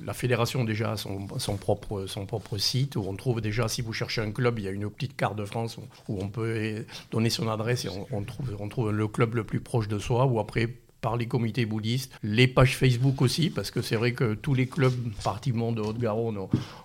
la fédération déjà a son, propre, son propre site où on trouve déjà, si vous cherchez un club, il y a une petite carte de France où, on peut donner son adresse et on, trouve, on trouve le club le plus proche de soi. Ou après, par les comités bouddhistes, les pages Facebook aussi, parce que c'est vrai que tous les clubs pratiquement de Haute-Garonne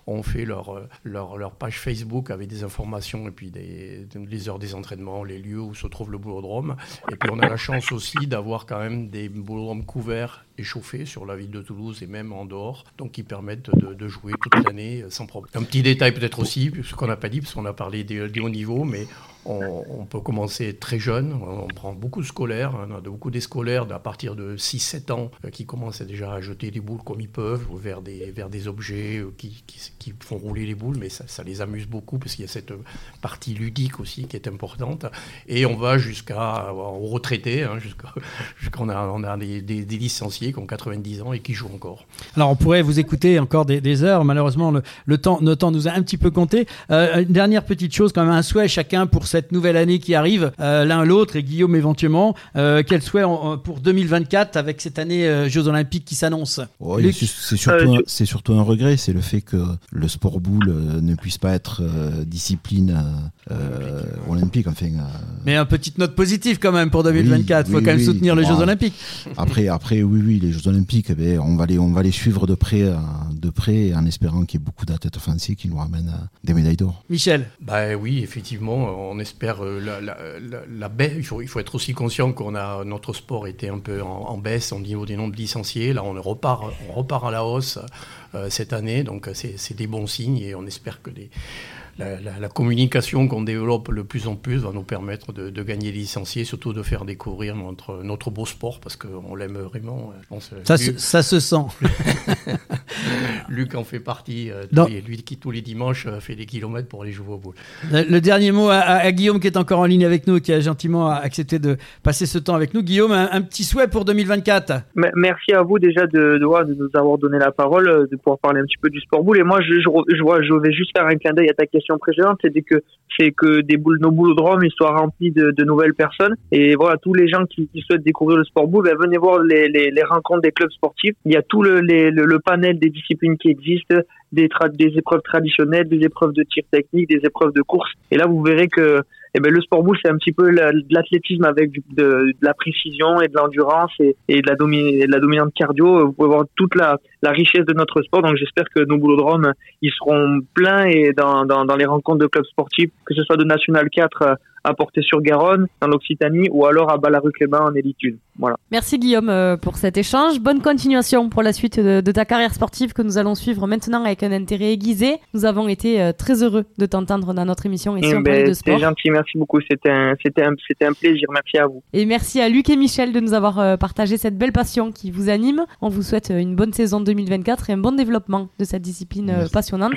ont, fait leur, leur, page Facebook avec des informations et puis des, les heures des entraînements, les lieux où se trouve le boulodrome. Et puis on a la chance aussi d'avoir quand même des boulodromes couverts et chauffés sur la ville de Toulouse et même en dehors, donc qui permettent de, jouer toute l'année sans problème. Un petit détail peut-être aussi, ce qu'on n'a pas dit, parce qu'on a parlé des, des hauts niveaux, mais on, peut commencer très jeune, on prend beaucoup de scolaires, on a beaucoup des scolaires à partir de 6-7 ans euh, qui commencent déjà à jeter des boules comme ils peuvent vers des, vers des objets euh, qui, qui, font rouler les boules, mais ça, les amuse beaucoup parce qu'il y a cette partie ludique aussi qui est importante. Et on va jusqu'à aux retraités, hein, jusqu'à on a, on a des, licenciés qui ont 90 ans et qui jouent encore. Alors on pourrait vous écouter encore des, heures, malheureusement le, temps, notre temps nous a un petit peu compté. Euh, une dernière petite chose, quand même un souhait chacun pour cette nouvelle année qui arrive, euh, l'un l'autre, et Guillaume éventuellement. Euh, quel souhait pour 2024 avec cette année euh, Jeux Olympiques qui s'annonce C'est surtout, un, surtout un regret, c'est le fait que le sport boule ne puisse pas être discipline olympique. Enfin, Mais une petite note positive quand même pour 2024, il faut quand même soutenir les Jeux Olympiques. Après, après, oui, oui, les Jeux Olympiques, eh on, va les, on va les suivre de près, de près en espérant qu'il y ait beaucoup d'athlètes français qui nous ramènent des médailles d'or. Michel Bah oui, effectivement, on espère euh, la, baisse. Il faut, être aussi conscient qu'on a notre sport était un peu en, baisse au niveau des nombres de licenciés. Là, on repart, on repart à la hausse euh, cette année, donc c'est des bons signes et on espère que les, la, communication qu'on développe de plus en plus va nous permettre de, gagner des licenciés, surtout de faire découvrir notre, notre beau sport parce qu'on l'aime vraiment. ça, se, ça se sent. Luc en fait partie. Euh, lui qui tous les dimanches euh, fait des kilomètres pour aller jouer au boule. Le, dernier mot à, Guillaume qui est encore en ligne avec nous, qui a gentiment accepté de passer ce temps avec nous. Guillaume, un, petit souhait pour 2024. Merci à vous déjà de, de, nous avoir donné la parole, euh, de pouvoir parler un petit peu du sport boule. Et moi, je, je, je, je vais juste faire un clin d'œil à ta question précédente, c'était que c'est que des boules, nos boulodromes, soient remplis de, nouvelles personnes. Et voilà, tous les gens qui, souhaitent découvrir le sport boule, ben, venez voir les, les, rencontres des clubs sportifs. Il y a tout le, le, panel des disciplines qui existent, des épreuves traditionnelles, des épreuves de tir technique, des épreuves de course. Et là, vous verrez que eh ben, le sport boule, c'est un petit peu l'athlétisme avec de, de, la précision et de l'endurance et, et, de la, de la dominante cardio. Vous pouvez voir toute la, richesse de notre sport. Donc j'espère que nos boulodromes, ils seront pleins et dans, les rencontres de clubs sportifs, que ce soit de National 4 à Porter-sur-Garonne, dans l'Occitanie, ou alors à Ballaruc-les-Bains en élite Voilà. Merci Guillaume euh, pour cet échange. Bonne continuation pour la suite de, ta carrière sportive que nous allons suivre maintenant avec un intérêt aiguisé. Nous avons été euh, très heureux de t'entendre dans notre émission et si on ben, de sport. C'est gentil, merci beaucoup. C'était un, plaisir. Merci à vous. Et merci à Luc et Michel de nous avoir euh, partagé cette belle passion qui vous anime. On vous souhaite une bonne saison 2024 et un bon développement de cette discipline passionnante.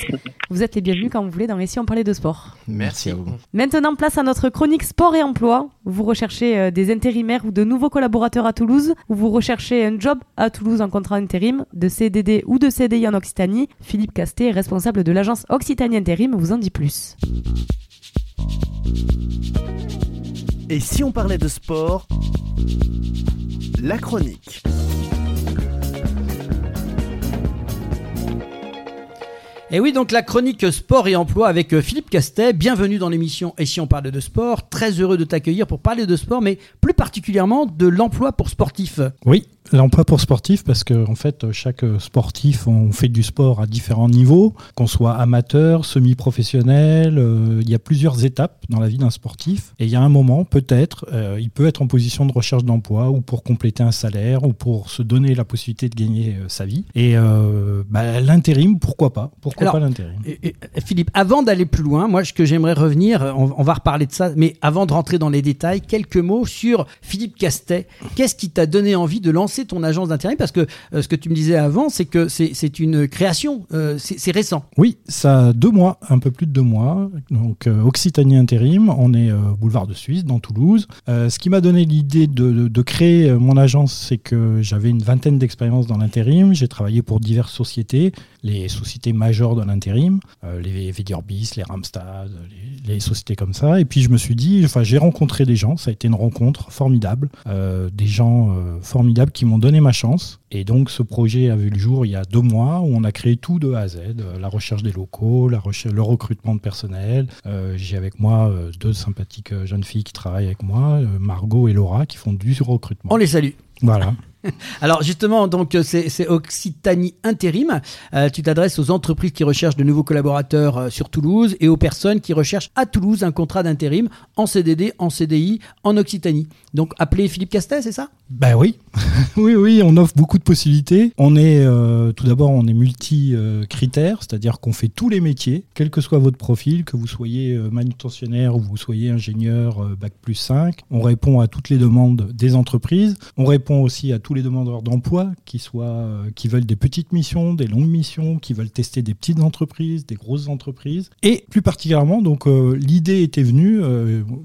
Vous êtes les bienvenus quand vous voulez dans on parlait de sport. Merci à vous. Maintenant, place à notre chronique sport et emploi. Vous recherchez des intérimaires ou de nouveaux collaborateurs à Toulouse, ou vous recherchez un job à Toulouse en contrat intérim, de CDD ou de CDI en Occitanie. Philippe Castet, responsable de l'agence Occitanie Intérim, vous en dit plus. Et si on parlait de sport? La chronique. Et oui, donc la chronique sport et emploi avec euh, Philippe Castet. Bienvenue dans l'émission Et si on parle de sport? Très heureux de t'accueillir pour parler de sport, mais plus particulièrement de l'emploi pour sportifs. Oui, L'emploi pour sportif, parce que en fait, chaque sportif, on fait du sport à différents niveaux, qu'on soit amateur, semi-professionnel, euh, il y a plusieurs étapes dans la vie d'un sportif. Et il y a un moment, peut-être, euh, il peut être en position de recherche d'emploi ou pour compléter un salaire ou pour se donner la possibilité de gagner euh, sa vie. Et bah, l'intérim, pourquoi pas? Pourquoi pas l'intérim? Philippe, avant d'aller plus loin, moi, ce que j'aimerais revenir, on, on, va reparler de ça, mais avant de rentrer dans les détails, quelques mots sur Philippe Castet. Qu'est-ce qui t'a donné envie de lancer ton agence d'intérim Parce que euh, ce que tu me disais avant, c'est que c'est une création, euh, c'est récent. Oui, ça a deux mois, un peu plus de deux mois. Donc euh, Occitanie Intérim, on est boulevard de Suisse, dans Toulouse. ce qui m'a donné l'idée de, de, créer mon agence, c'est que j'avais une vingtaine d'expériences dans l'intérim. J'ai travaillé pour diverses sociétés, les sociétés majeures de l'intérim, les Vediorbis, les Ramstad, les, les, sociétés comme ça. Et puis je me suis dit, enfin j'ai rencontré des gens, ça a été une rencontre formidable, des gens formidables qui m'ont donné ma chance. Et donc ce projet a vu le jour il y a deux mois où on a créé tout de A à Z, euh, la recherche des locaux, la recherche, le recrutement de personnel. Euh, j'ai avec moi euh, deux sympathiques jeunes filles qui travaillent avec moi, Margot et Laura, qui font du recrutement. On les salue. Voilà. Alors justement, donc c'est Occitanie Intérim. tu t'adresses aux entreprises qui recherchent de nouveaux collaborateurs sur Toulouse et aux personnes qui recherchent à Toulouse un contrat d'intérim en CDD, en CDI, en Occitanie. Donc appelez Philippe Castet, c'est ça? Ben oui, oui, oui, on offre beaucoup de possibilités. On est euh, tout d'abord, on est multi-critères, c'est-à-dire qu'on fait tous les métiers, quel que soit votre profil, que vous soyez euh, manutentionnaire ou vous soyez ingénieur euh, bac plus 5. On répond à toutes les demandes des entreprises. On répond aussi à tous les demandeurs d'emploi qui soient, qui veulent des petites missions, des longues missions, qui veulent tester des petites entreprises, des grosses entreprises. Et plus particulièrement, donc l'idée était venue,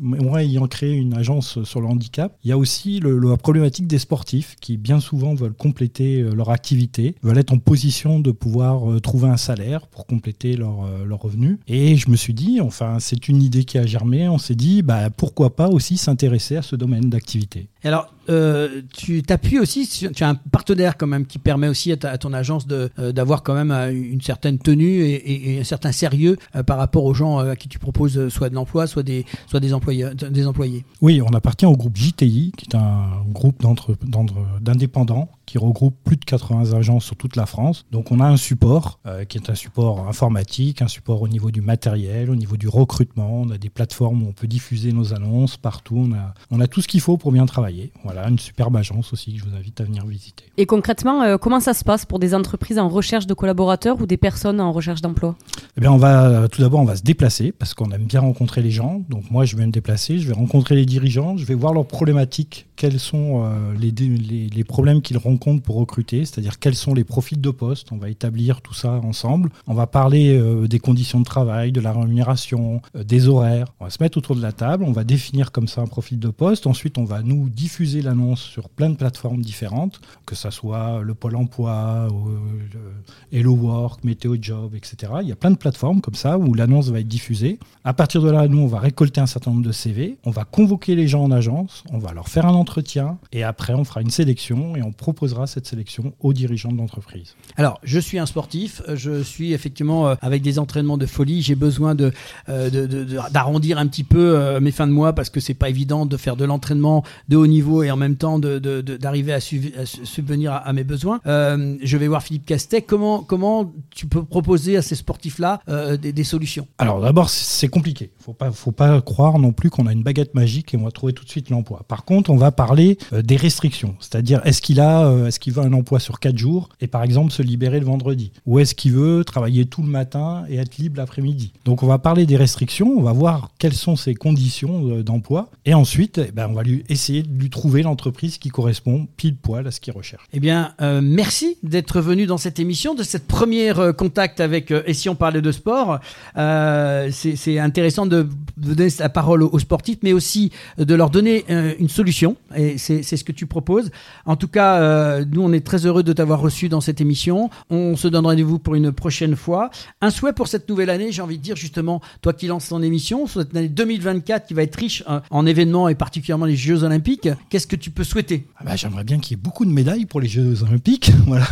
moi ayant créé une agence sur le handicap, il y a aussi la problématique des sportifs qui bien souvent veulent compléter euh, leur activité, veulent être en position de pouvoir euh, trouver un salaire pour compléter leur, euh, leur revenu. Et je me suis dit, enfin, c'est une idée qui a germé, on s'est dit, bah, pourquoi pas aussi s'intéresser à ce domaine d'activité. Alors, euh, tu t'appuies aussi, tu as un partenaire quand même qui permet aussi à, ton agence euh, d'avoir quand même euh, une certaine tenue et, un certain sérieux par rapport aux gens à qui tu proposes soit de l'emploi, soit des, soit des, employés, des employés. Oui, on appartient au groupe JTI, qui est un groupe d'indépendants qui regroupe plus de 80 agences sur toute la France. Donc on a un support qui est un support informatique, un support au niveau du matériel, au niveau du recrutement. On a des plateformes où on peut diffuser nos annonces partout. On a, on a tout ce qu'il faut pour bien travailler. Voilà une superbe agence aussi que je vous invite à venir visiter. Et concrètement, euh, comment ça se passe pour des entreprises en recherche de collaborateurs ou des personnes en recherche d'emploi? Eh bien, on va tout d'abord on va se déplacer parce qu'on aime bien rencontrer les gens. Donc moi, je vais me déplacer, je vais rencontrer les dirigeants, je vais voir leurs problématiques, quels sont euh, les, les, problèmes qu'ils rencontrent pour recruter, c'est-à-dire quels sont les profils de poste. On va établir tout ça ensemble. On va parler euh, des conditions de travail, de la rémunération, des horaires. On va se mettre autour de la table, on va définir comme ça un profil de poste. Ensuite, on va nous diffuser l'annonce sur plein de plateformes différentes, que ce soit le Pôle emploi, le Hello Work, Météo Job, etc. Il y a plein de plateformes comme ça où l'annonce va être diffusée. À partir de là, nous, on va récolter un certain nombre de CV, on va convoquer les gens en agence, on va leur faire un entretien et après, on fera une sélection et on proposera proposera cette sélection aux dirigeants de l'entreprise. Alors, je suis un sportif, je suis effectivement euh, avec des entraînements de folie, j'ai besoin de, euh, d'arrondir un petit peu euh, mes fins de mois parce que c'est pas évident de faire de l'entraînement de haut niveau et en même temps d'arriver à, subvenir à, mes besoins. je vais voir Philippe Castet. Comment, comment tu peux proposer à ces sportifs-là des, des, solutions? Alors, d'abord, c'est compliqué. Faut pas, faut pas croire non plus qu'on a une baguette magique et on va trouver tout de suite l'emploi. Par contre, on va parler des restrictions, c'est-à-dire est-ce qu'il a, est-ce qu'il veut un emploi sur 4 jours et par exemple se libérer le vendredi? Ou est-ce qu'il veut travailler tout le matin et être libre l'après-midi? Donc on va parler des restrictions, on va voir quelles sont ses conditions euh, d'emploi et ensuite eh ben, on va lui essayer de lui trouver l'entreprise qui correspond pile poil à ce qu'il recherche. Eh bien, euh, merci d'être venu dans cette émission, de cette première euh, contact avec Et si on parlait de sport. C'est intéressant de donner la parole aux, sportifs, mais aussi de leur donner une solution. Et c'est ce que tu proposes. En tout cas, nous, on est très heureux de t'avoir reçu dans cette émission. On se donne rendez-vous pour une prochaine fois. Un souhait pour cette nouvelle année, j'ai envie de dire justement, toi qui lances ton émission, sur cette année 2024 qui va être riche hein, en événements et particulièrement les Jeux Olympiques, qu'est-ce que tu peux souhaiter? Ah bah, J'aimerais bien qu'il y ait beaucoup de médailles pour les Jeux Olympiques. voilà.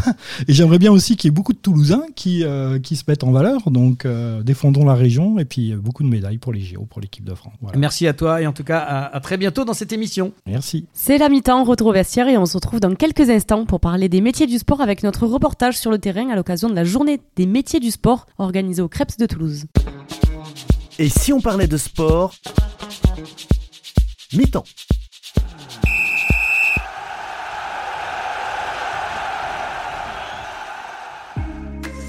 Et j'aimerais bien aussi qu'il y ait beaucoup de Toulousains qui, euh, qui se mettent en valeur. Donc euh, défendons la région et puis euh, beaucoup de médailles pour les JO, pour l'équipe de France. Merci à toi et en tout cas à, à très bientôt dans cette émission. Merci. C'est la mi-temps, au vestiaire et on se retrouve dans quelques instants pour parler des métiers du sport avec notre reportage sur le terrain à l'occasion de la journée des métiers du sport organisée au Crêpes de Toulouse. Et si on parlait de sport Mi-temps.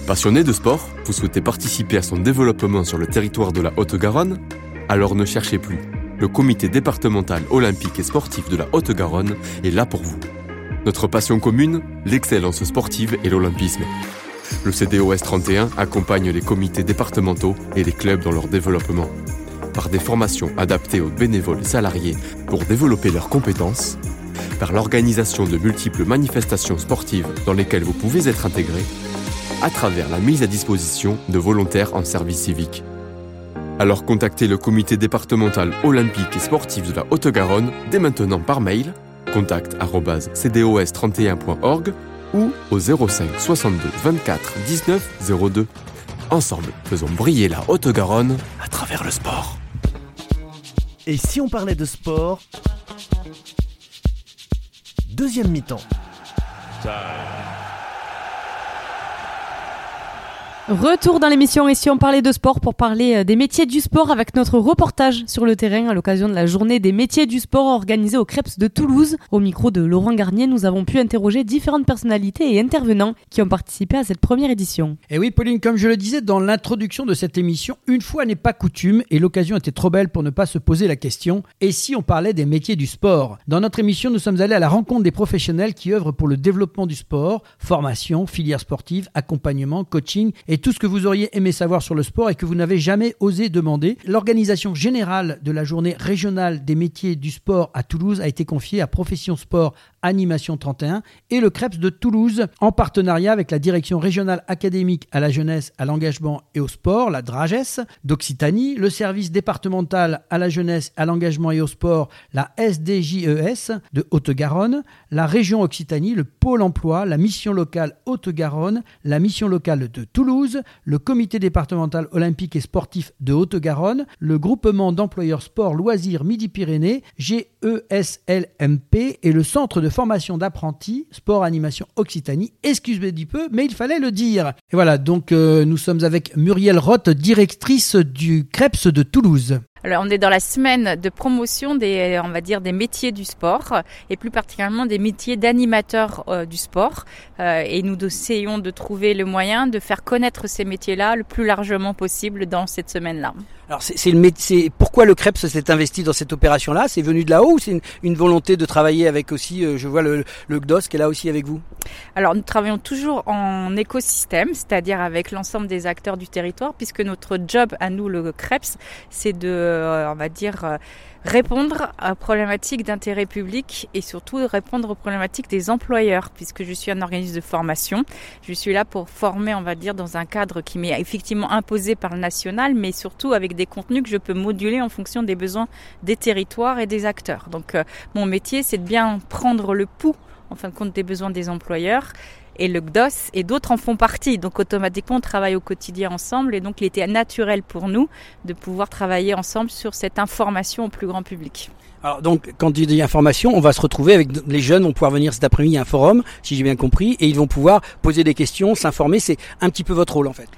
Passionné de sport, vous souhaitez participer à son développement sur le territoire de la Haute-Garonne? Alors ne cherchez plus. Le comité départemental olympique et sportif de la Haute-Garonne est là pour vous. Notre passion commune, l'excellence sportive et l'olympisme. Le CDOS 31 accompagne les comités départementaux et les clubs dans leur développement. Par des formations adaptées aux bénévoles salariés pour développer leurs compétences, par l'organisation de multiples manifestations sportives dans lesquelles vous pouvez être intégré, à travers la mise à disposition de volontaires en service civique. Alors contactez le comité départemental olympique et sportif de la Haute-Garonne dès maintenant par mail contact@cdos31.org ou au 05 62 24 19 02. Ensemble, faisons briller la Haute-Garonne à travers le sport. Et si on parlait de sport Deuxième mi-temps. Retour dans l'émission ici on parlait de sport pour parler euh, des métiers du sport avec notre reportage sur le terrain à l'occasion de la journée des métiers du sport organisée au Crêpes de Toulouse. Au micro de Laurent Garnier, nous avons pu interroger différentes personnalités et intervenants qui ont participé à cette première édition. Et oui Pauline, comme je le disais dans l'introduction de cette émission, une fois n'est pas coutume et l'occasion était trop belle pour ne pas se poser la question et si on parlait des métiers du sport? Dans notre émission, nous sommes allés à la rencontre des professionnels qui œuvrent pour le développement du sport, formation, filière sportive, accompagnement, coaching et tout ce que vous auriez aimé savoir sur le sport et que vous n'avez jamais osé demander. L'organisation générale de la journée régionale des métiers du sport à Toulouse a été confiée à Profession Sport Animation 31 et le CREPS de Toulouse en partenariat avec la direction régionale académique à la jeunesse, à l'engagement et au sport, la DRAGES d'Occitanie, le service départemental à la jeunesse, à l'engagement et au sport, la SDJES de Haute-Garonne, la région Occitanie, le pôle emploi, la mission locale Haute-Garonne, la mission locale de Toulouse, le comité départemental olympique et sportif de Haute-Garonne, le groupement d'employeurs sport loisirs Midi-Pyrénées, GESLMP et le centre de formation d'apprentis sport animation Occitanie. Excusez-moi du peu, mais il fallait le dire. Et voilà, donc euh, nous sommes avec Muriel Roth, directrice du CREPS de Toulouse. Alors, on est dans la semaine de promotion des, on va dire, des métiers du sport et plus particulièrement des métiers d'animateur euh, du sport. Euh, et nous essayons de trouver le moyen de faire connaître ces métiers-là le plus largement possible dans cette semaine-là. Alors, c'est le métier. Pourquoi le CREPS s'est investi dans cette opération-là? C'est venu de là-haut ou c'est une, volonté de travailler avec aussi, euh, je vois le, le GDOS qui est là aussi avec vous? Alors, nous travaillons toujours en écosystème, c'est-à-dire avec l'ensemble des acteurs du territoire, puisque notre job à nous, le CREPS, c'est de euh, on va dire, euh, répondre aux problématiques d'intérêt public et surtout répondre aux problématiques des employeurs, puisque je suis un organisme de formation. Je suis là pour former, on va dire, dans un cadre qui m'est effectivement imposé par le national, mais surtout avec des contenus que je peux moduler en fonction des besoins des territoires et des acteurs. Donc, euh, mon métier, c'est de bien prendre le pouls en fin de compte des besoins des employeurs et le GDOS et d'autres en font partie. Donc automatiquement, on travaille au quotidien ensemble et donc il était naturel pour nous de pouvoir travailler ensemble sur cette information au plus grand public. Alors donc, quand il dit information, on va se retrouver avec les jeunes, vont pouvoir venir cet après-midi à un forum, si j'ai bien compris, et ils vont pouvoir poser des questions, s'informer. C'est un petit peu votre rôle en fait.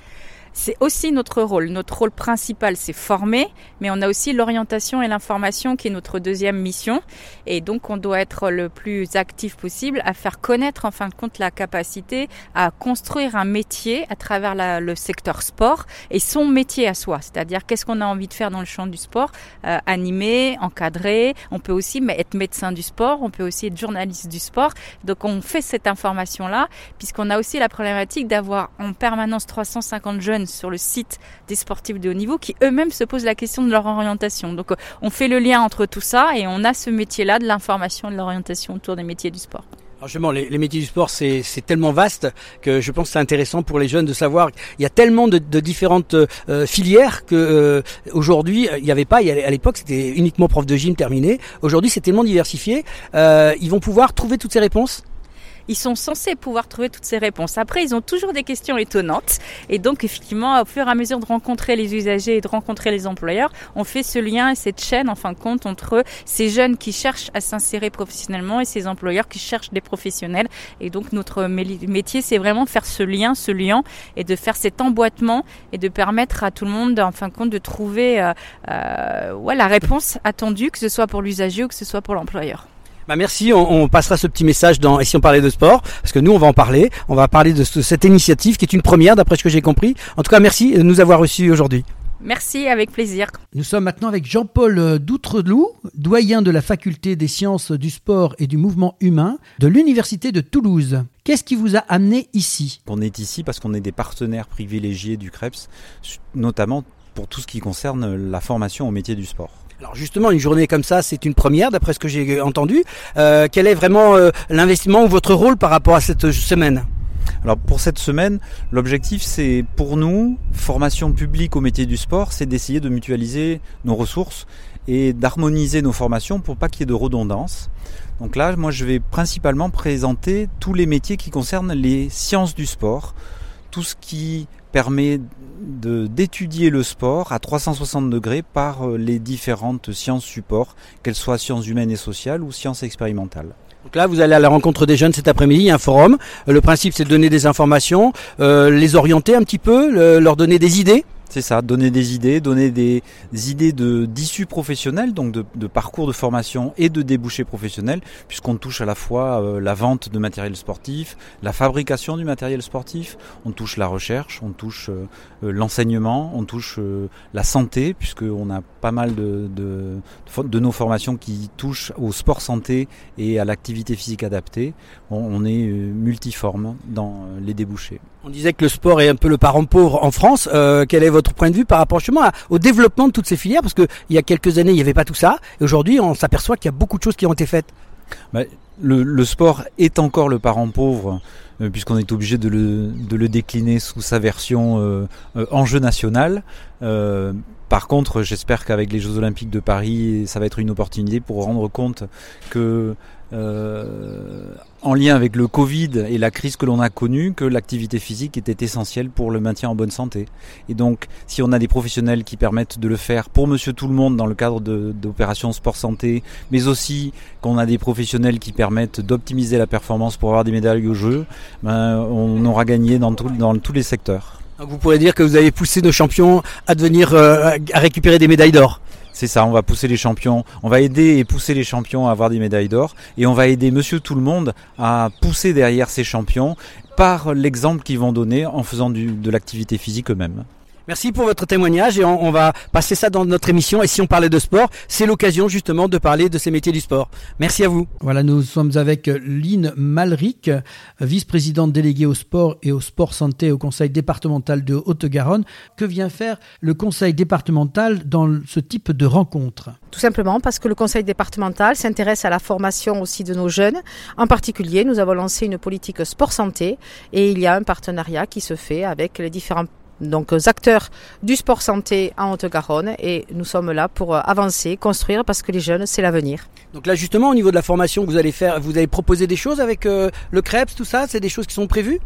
C'est aussi notre rôle. Notre rôle principal, c'est former, mais on a aussi l'orientation et l'information qui est notre deuxième mission. Et donc, on doit être le plus actif possible à faire connaître, en fin de compte, la capacité à construire un métier à travers le secteur sport et son métier à soi. C'est-à-dire, qu'est-ce qu'on a envie de faire dans le champ du sport? Euh, Animer, encadrer. On peut aussi être médecin du sport, on peut aussi être journaliste du sport. Donc, on fait cette information-là, puisqu'on a aussi la problématique d'avoir en permanence 350 jeunes sur le site des sportifs de haut niveau qui eux-mêmes se posent la question de leur orientation. Donc on fait le lien entre tout ça et on a ce métier-là de l'information de l'orientation autour des métiers du sport. Justement, les, métiers du sport, c'est tellement vaste que je pense que c'est intéressant pour les jeunes de savoir qu'il y a tellement de, différentes euh, filières que euh, aujourd'hui il n'y avait pas. à l'époque, c'était uniquement prof de gym terminé. Aujourd'hui, c'est tellement diversifié. Euh, ils vont pouvoir trouver toutes ces réponses ils sont censés pouvoir trouver toutes ces réponses. Après, ils ont toujours des questions étonnantes. Et donc, effectivement, au fur et à mesure de rencontrer les usagers et de rencontrer les employeurs, on fait ce lien et cette chaîne, en fin de compte, entre ces jeunes qui cherchent à s'insérer professionnellement et ces employeurs qui cherchent des professionnels. Et donc, notre métier, c'est vraiment faire ce lien, ce lien, et de faire cet emboîtement et de permettre à tout le monde, en fin de compte, de trouver euh, euh, ouais, la réponse attendue, que ce soit pour l'usager ou que ce soit pour l'employeur. Bah merci, on, passera ce petit message dans Et si on parlait de sport Parce que nous, on va en parler. On va parler de cette initiative qui est une première, d'après ce que j'ai compris. En tout cas, merci de nous avoir reçus aujourd'hui. Merci, avec plaisir. Nous sommes maintenant avec Jean-Paul Doutreloup, doyen de la faculté des sciences du sport et du mouvement humain de l'Université de Toulouse. Qu'est-ce qui vous a amené ici? On est ici parce qu'on est des partenaires privilégiés du CREPS, notamment pour tout ce qui concerne la formation au métier du sport. Alors justement, une journée comme ça, c'est une première, d'après ce que j'ai entendu. Euh, quel est vraiment euh, l'investissement ou votre rôle par rapport à cette semaine? Alors pour cette semaine, l'objectif c'est pour nous, formation publique au métier du sport, c'est d'essayer de mutualiser nos ressources et d'harmoniser nos formations pour pas qu'il y ait de redondance. Donc là, moi je vais principalement présenter tous les métiers qui concernent les sciences du sport, tout ce qui permet d'étudier le sport à 360 degrés par euh, les différentes sciences supports, qu'elles soient sciences humaines et sociales ou sciences expérimentales. Donc là, vous allez à la rencontre des jeunes cet après-midi, il y a un forum. Le principe, c'est de donner des informations, euh, les orienter un petit peu, leur donner des idées. C'est ça, donner des idées, donner des, idées de d'issues professionnelles, donc de, parcours de formation et de débouchés professionnels, puisqu'on touche à la fois euh, la vente de matériel sportif, la fabrication du matériel sportif, on touche la recherche, on touche euh, euh, l'enseignement, on touche la santé, puisqu'on a pas mal de, nos formations qui touchent au sport santé et à l'activité physique adaptée. On, est multiforme dans les débouchés. On disait que le sport est un peu le parent pauvre en France. quel est votre point de vue par rapport justement au développement de toutes ces filières? Parce qu'il y a quelques années, il n'y avait pas tout ça. Et aujourd'hui, on s'aperçoit qu'il y a beaucoup de choses qui ont été faites. Bah, le, sport est encore le parent pauvre, euh, puisqu'on est obligé de le, décliner sous sa version euh, euh, enjeu national. par contre, j'espère qu'avec les Jeux Olympiques de Paris, ça va être une opportunité pour rendre compte que en lien avec le Covid et la crise que l'on a connue, que l'activité physique était essentielle pour le maintien en bonne santé. Et donc, si on a des professionnels qui permettent de le faire pour monsieur tout le monde dans le cadre d'opérations sport-santé, mais aussi qu'on a des professionnels qui permettent d'optimiser la performance pour avoir des médailles au jeu, ben, on aura gagné dans, dans tous les secteurs. vous pourrez dire que vous avez poussé nos champions à devenir, euh, à récupérer des médailles d'or. C'est ça, on va pousser les champions, on va aider et pousser les champions à avoir des médailles d'or et on va aider monsieur tout le monde à pousser derrière ces champions par l'exemple qu'ils vont donner en faisant de l'activité physique eux-mêmes. Merci pour votre témoignage et on, va passer ça dans notre émission. Et si on parlait de sport, c'est l'occasion justement de parler de ces métiers du sport. Merci à vous. Voilà, nous sommes avec Lynn Malric, vice-présidente déléguée au sport et au sport santé au conseil départemental de Haute-Garonne. Que vient faire le conseil départemental dans ce type de rencontre? Tout simplement parce que le conseil départemental s'intéresse à la formation aussi de nos jeunes. En particulier, nous avons lancé une politique sport santé et il y a un partenariat qui se fait avec les différents donc acteurs du sport santé en Haute-Garonne et nous sommes là pour avancer, construire parce que les jeunes c'est l'avenir. Donc là justement au niveau de la formation que vous allez faire, vous allez proposer des choses avec le CREPS, tout ça, c'est des choses qui sont prévues?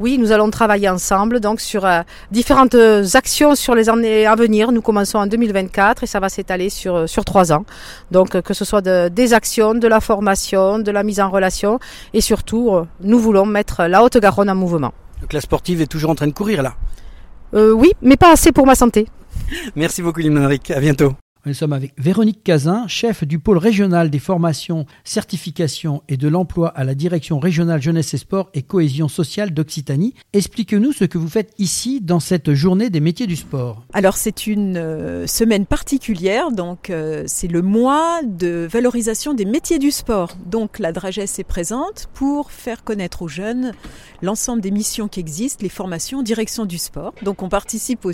Oui, nous allons travailler ensemble donc sur euh, différentes euh, actions sur les années à venir. Nous commençons en 2024 et ça va s'étaler sur euh, sur trois ans. Donc que ce soit des actions, de la formation, de la mise en relation et surtout nous voulons mettre la Haute-Garonne en mouvement. Donc la sportive est toujours en train de courir là? Oui, mais pas assez pour ma santé. Merci beaucoup Limerick, à bientôt. Nous sommes avec Véronique Cazin, chef du pôle régional des formations, certifications et de l'emploi à la direction régionale jeunesse et sport et cohésion sociale d'Occitanie. Expliquez-nous ce que vous faites ici dans cette journée des métiers du sport. Alors c'est une euh, semaine particulière, donc euh, c'est le mois de valorisation des métiers du sport. Donc la Dragesse est présente pour faire connaître aux jeunes l'ensemble des missions qui existent, les formations direction du sport. Donc on participe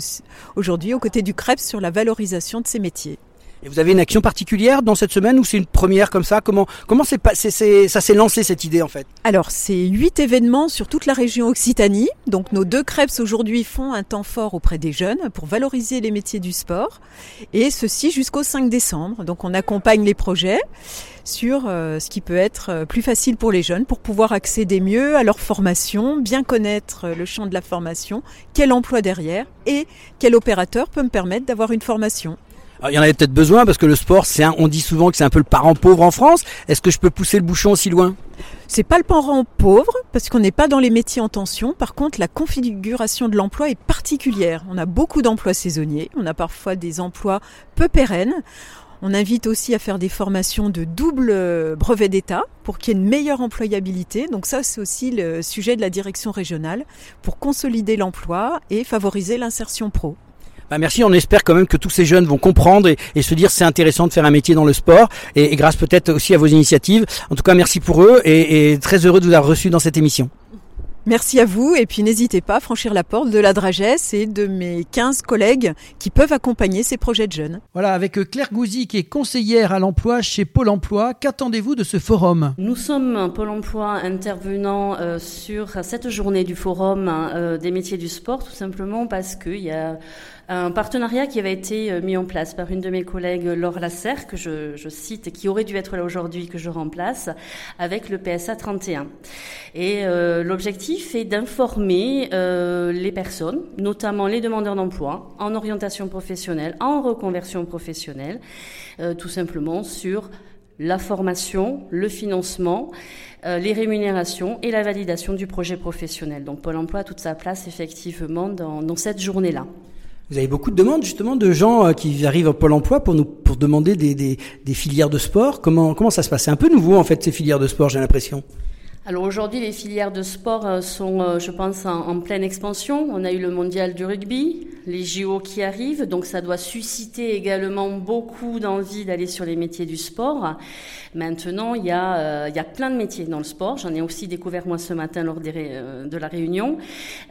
aujourd'hui aux côtés du CREPS sur la valorisation de ces métiers. Et vous avez une action particulière dans cette semaine ou c'est une première comme ça? Comment comment c'est ça s'est lancé cette idée en fait? Alors c'est huit événements sur toute la région Occitanie. Donc nos deux crêpes aujourd'hui font un temps fort auprès des jeunes pour valoriser les métiers du sport et ceci jusqu'au 5 décembre. Donc on accompagne les projets sur euh, ce qui peut être euh, plus facile pour les jeunes pour pouvoir accéder mieux à leur formation, bien connaître le champ de la formation, quel emploi derrière et quel opérateur peut me permettre d'avoir une formation. Il y en avait peut-être besoin parce que le sport, c'est on dit souvent que c'est un peu le parent pauvre en France. Est-ce que je peux pousser le bouchon aussi loin? C'est pas le parent pauvre parce qu'on n'est pas dans les métiers en tension. Par contre, la configuration de l'emploi est particulière. On a beaucoup d'emplois saisonniers, on a parfois des emplois peu pérennes. On invite aussi à faire des formations de double euh, brevet d'État pour qu'il y ait une meilleure employabilité. Donc ça, c'est aussi le sujet de la direction régionale pour consolider l'emploi et favoriser l'insertion pro. Bah merci, on espère quand même que tous ces jeunes vont comprendre et, se dire c'est intéressant de faire un métier dans le sport et, grâce peut-être aussi à vos initiatives. En tout cas, merci pour eux et, et très heureux de vous avoir reçu dans cette émission. Merci à vous et puis n'hésitez pas à franchir la porte de la Dragesse et de mes 15 collègues qui peuvent accompagner ces projets de jeunes. Voilà, avec Claire Gouzy qui est conseillère à l'emploi chez Pôle Emploi, qu'attendez-vous de ce forum? Nous sommes Pôle Emploi intervenant euh, sur cette journée du forum euh, des métiers du sport tout simplement parce qu'il y a un partenariat qui avait été euh, mis en place par une de mes collègues, Laure Lasserre, que je, cite, et qui aurait dû être là aujourd'hui, que je remplace, avec le PSA 31. Et euh, l'objectif est d'informer euh, les personnes, notamment les demandeurs d'emploi, en orientation professionnelle, en reconversion professionnelle, euh, tout simplement sur la formation, le financement, euh, les rémunérations et la validation du projet professionnel. Donc Pôle Emploi a toute sa place effectivement dans cette journée-là. Vous avez beaucoup de demandes justement de gens euh, qui arrivent au Pôle Emploi pour nous pour demander des, des, des filières de sport. Comment comment ça se passe? C'est un peu nouveau en fait ces filières de sport, j'ai l'impression. Alors aujourd'hui, les filières de sport euh, sont, euh, je pense, en, pleine expansion. On a eu le mondial du rugby, les JO qui arrivent, donc ça doit susciter également beaucoup d'envie d'aller sur les métiers du sport. Maintenant, il y, a, euh, il y a plein de métiers dans le sport. J'en ai aussi découvert moi ce matin lors de la réunion.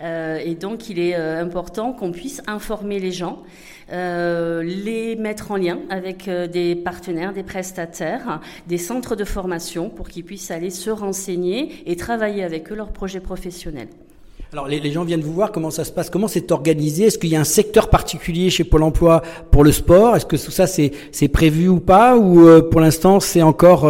et donc, il est important qu'on puisse informer les gens. Euh, les mettre en lien avec euh, des partenaires, des prestataires, des centres de formation pour qu'ils puissent aller se renseigner et travailler avec eux leurs projets professionnels. Alors les, gens viennent vous voir, comment ça se passe, comment c'est organisé, est-ce qu'il y a un secteur particulier chez Pôle Emploi pour le sport, est-ce que tout ça c'est, prévu ou pas, ou euh, pour l'instant c'est encore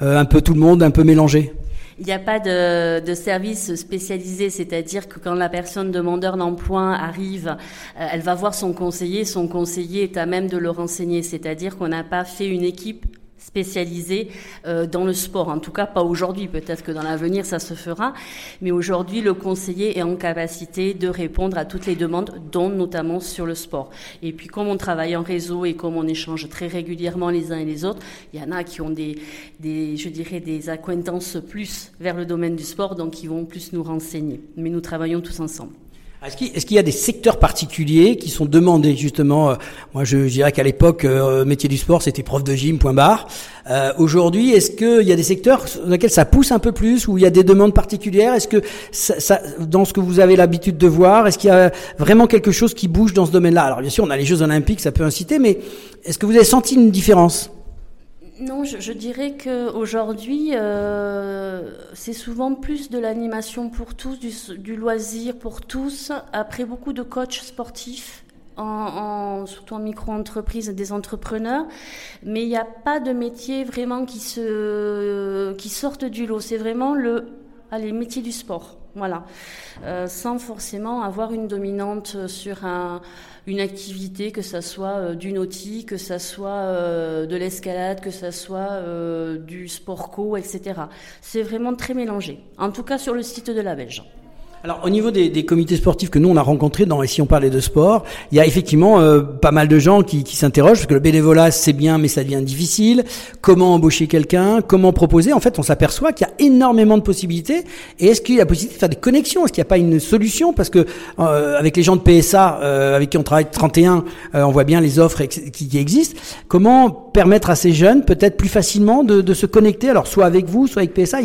un peu tout le monde, un peu mélangé? Il n'y a pas de, service spécialisé, c'est-à-dire que quand la personne demandeur d'emploi arrive, euh, elle va voir son conseiller, son conseiller est à même de le renseigner, c'est-à-dire qu'on n'a pas fait une équipe spécialisé euh, dans le sport. En tout cas, pas aujourd'hui. Peut-être que dans l'avenir, ça se fera. Mais aujourd'hui, le conseiller est en capacité de répondre à toutes les demandes, dont notamment sur le sport. Et puis, comme on travaille en réseau et comme on échange très régulièrement les uns et les autres, il y en a qui ont des, des je dirais, des acquaintances plus vers le domaine du sport, donc ils vont plus nous renseigner. Mais nous travaillons tous ensemble. Est-ce qu'il y a des secteurs particuliers qui sont demandés justement euh, Moi, je, dirais qu'à l'époque, euh, métier du sport, c'était prof de gym, point barre. Euh, Aujourd'hui, est-ce qu'il y a des secteurs dans lesquels ça pousse un peu plus, où il y a des demandes particulières? Est-ce que ça, ça, dans ce que vous avez l'habitude de voir, est-ce qu'il y a vraiment quelque chose qui bouge dans ce domaine-là? Alors bien sûr, on a les Jeux Olympiques, ça peut inciter, mais est-ce que vous avez senti une différence? Non, je, dirais qu'aujourd'hui, euh, c'est souvent plus de l'animation pour tous, du, loisir pour tous. Après, beaucoup de coachs sportifs. En, surtout en micro-entreprise, des entrepreneurs, mais il n'y a pas de métier vraiment qui, se, qui sortent du lot. C'est vraiment le, allez, métier du sport. Voilà. Euh, sans forcément avoir une dominante sur un, une activité, que ça soit euh, du nautique, que ça soit euh, de l'escalade, que ça soit du sport co, etc. C'est vraiment très mélangé. En tout cas sur le site de la Belge. Alors au niveau des, des, comités sportifs que nous on a rencontrés dans si on parlait de sport, il y a effectivement euh, pas mal de gens qui, qui s'interrogent parce que le bénévolat c'est bien mais ça devient difficile. Comment embaucher quelqu'un? Comment proposer? En fait, on s'aperçoit qu'il y a énormément de possibilités. Et est-ce qu'il y a la possibilité de faire des connexions? Est-ce qu'il n'y a pas une solution? Parce que euh, avec les gens de PSA euh, avec qui on travaille 31, on voit bien les offres qui, qui, existent. Comment permettre à ces jeunes peut-être plus facilement de, de se connecter? Alors soit avec vous, soit avec PSA.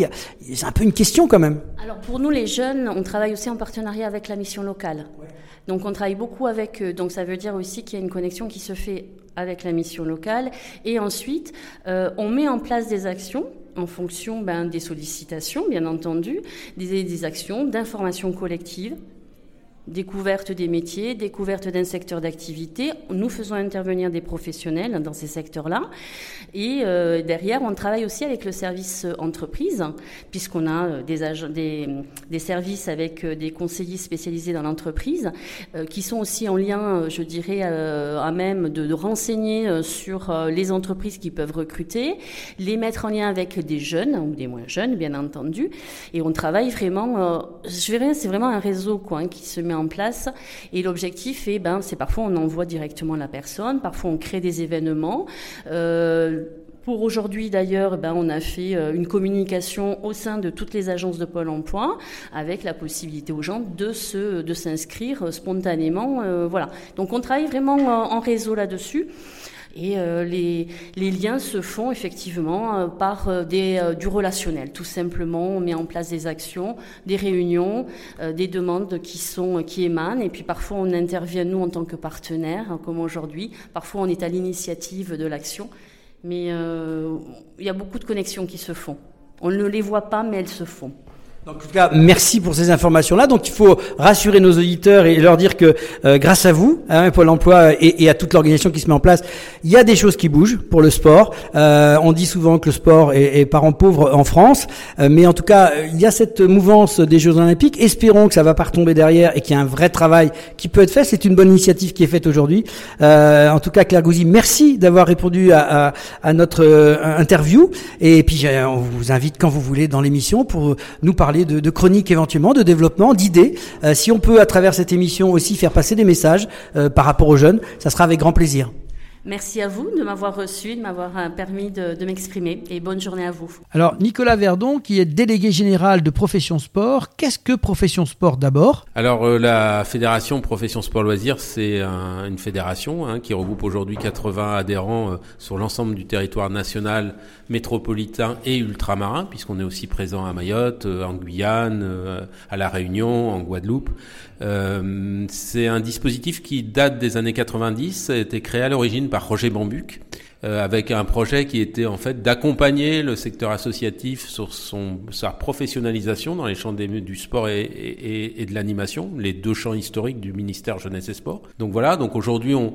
C'est un peu une question quand même. Alors pour nous les jeunes, on travaille aussi en partenariat avec la mission locale. Donc on travaille beaucoup avec eux. Donc ça veut dire aussi qu'il y a une connexion qui se fait avec la mission locale. Et ensuite, euh, on met en place des actions en fonction ben, des sollicitations, bien entendu, des, des actions d'information collective découverte des métiers, découverte d'un secteur d'activité. Nous faisons intervenir des professionnels dans ces secteurs-là. Et euh, derrière, on travaille aussi avec le service entreprise, puisqu'on a euh, des, services avec euh, des conseillers spécialisés dans l'entreprise, qui sont aussi en lien, je dirais, à même de, de, renseigner sur les entreprises qui peuvent recruter, les mettre en lien avec des jeunes ou des moins jeunes, bien entendu. Et on travaille vraiment, je verrais, c'est vraiment un réseau quoi, hein, qui se met en place. Et l'objectif est, ben, c'est parfois on envoie directement la personne, parfois on crée des événements. Euh, pour aujourd'hui, d'ailleurs, ben, on a fait euh, une communication au sein de toutes les agences de Pôle Emploi, avec la possibilité aux gens de se, de s'inscrire spontanément. Euh, voilà. Donc, on travaille vraiment en réseau là-dessus. Et euh, les, liens se font effectivement euh, par euh, du relationnel. Tout simplement, on met en place des actions, des réunions, des demandes qui, sont, qui émanent. Et puis parfois, on intervient, nous, en tant que partenaire, hein, comme aujourd'hui. Parfois, on est à l'initiative de l'action. Mais il y a beaucoup de connexions qui se font. On ne les voit pas, mais elles se font. En tout cas, merci pour ces informations-là. Donc, il faut rassurer nos auditeurs et leur dire que euh, grâce à vous, hein, Pôle Emploi et, et, à toute l'organisation qui se met en place, il y a des choses qui bougent pour le sport. Euh, on dit souvent que le sport est, est parent pauvre en France, euh, mais en tout cas, il y a cette mouvance des Jeux Olympiques. Espérons que ça va pas retomber derrière et qu'il y a un vrai travail qui peut être fait. C'est une bonne initiative qui est faite aujourd'hui. Euh, en tout cas, Claire Gouzy, merci d'avoir répondu à, à, à notre interview. Et puis, on vous invite quand vous voulez dans l'émission pour nous parler de, chroniques éventuellement, de développement, d'idées. Euh, si on peut à travers cette émission aussi faire passer des messages euh, par rapport aux jeunes, ça sera avec grand plaisir. Merci à vous de m'avoir reçu, de m'avoir euh, permis de, m'exprimer et bonne journée à vous. Alors Nicolas Verdon, qui est délégué général de Profession Sport, qu'est-ce que Profession Sport d'abord? Alors euh, la fédération Profession Sport Loisirs, c'est une fédération hein, qui regroupe aujourd'hui 80 adhérents euh, sur l'ensemble du territoire national, métropolitain et ultramarin, puisqu'on est aussi présent à Mayotte, en Guyane, à La Réunion, en Guadeloupe. Euh, c'est un dispositif qui date des années 90, ça a été créé à l'origine par Roger Bambuc, euh, avec un projet qui était en fait d'accompagner le secteur associatif sur son, sa professionnalisation dans les champs du sport et, et de l'animation, les deux champs historiques du ministère Jeunesse et Sport. Donc voilà, donc aujourd'hui on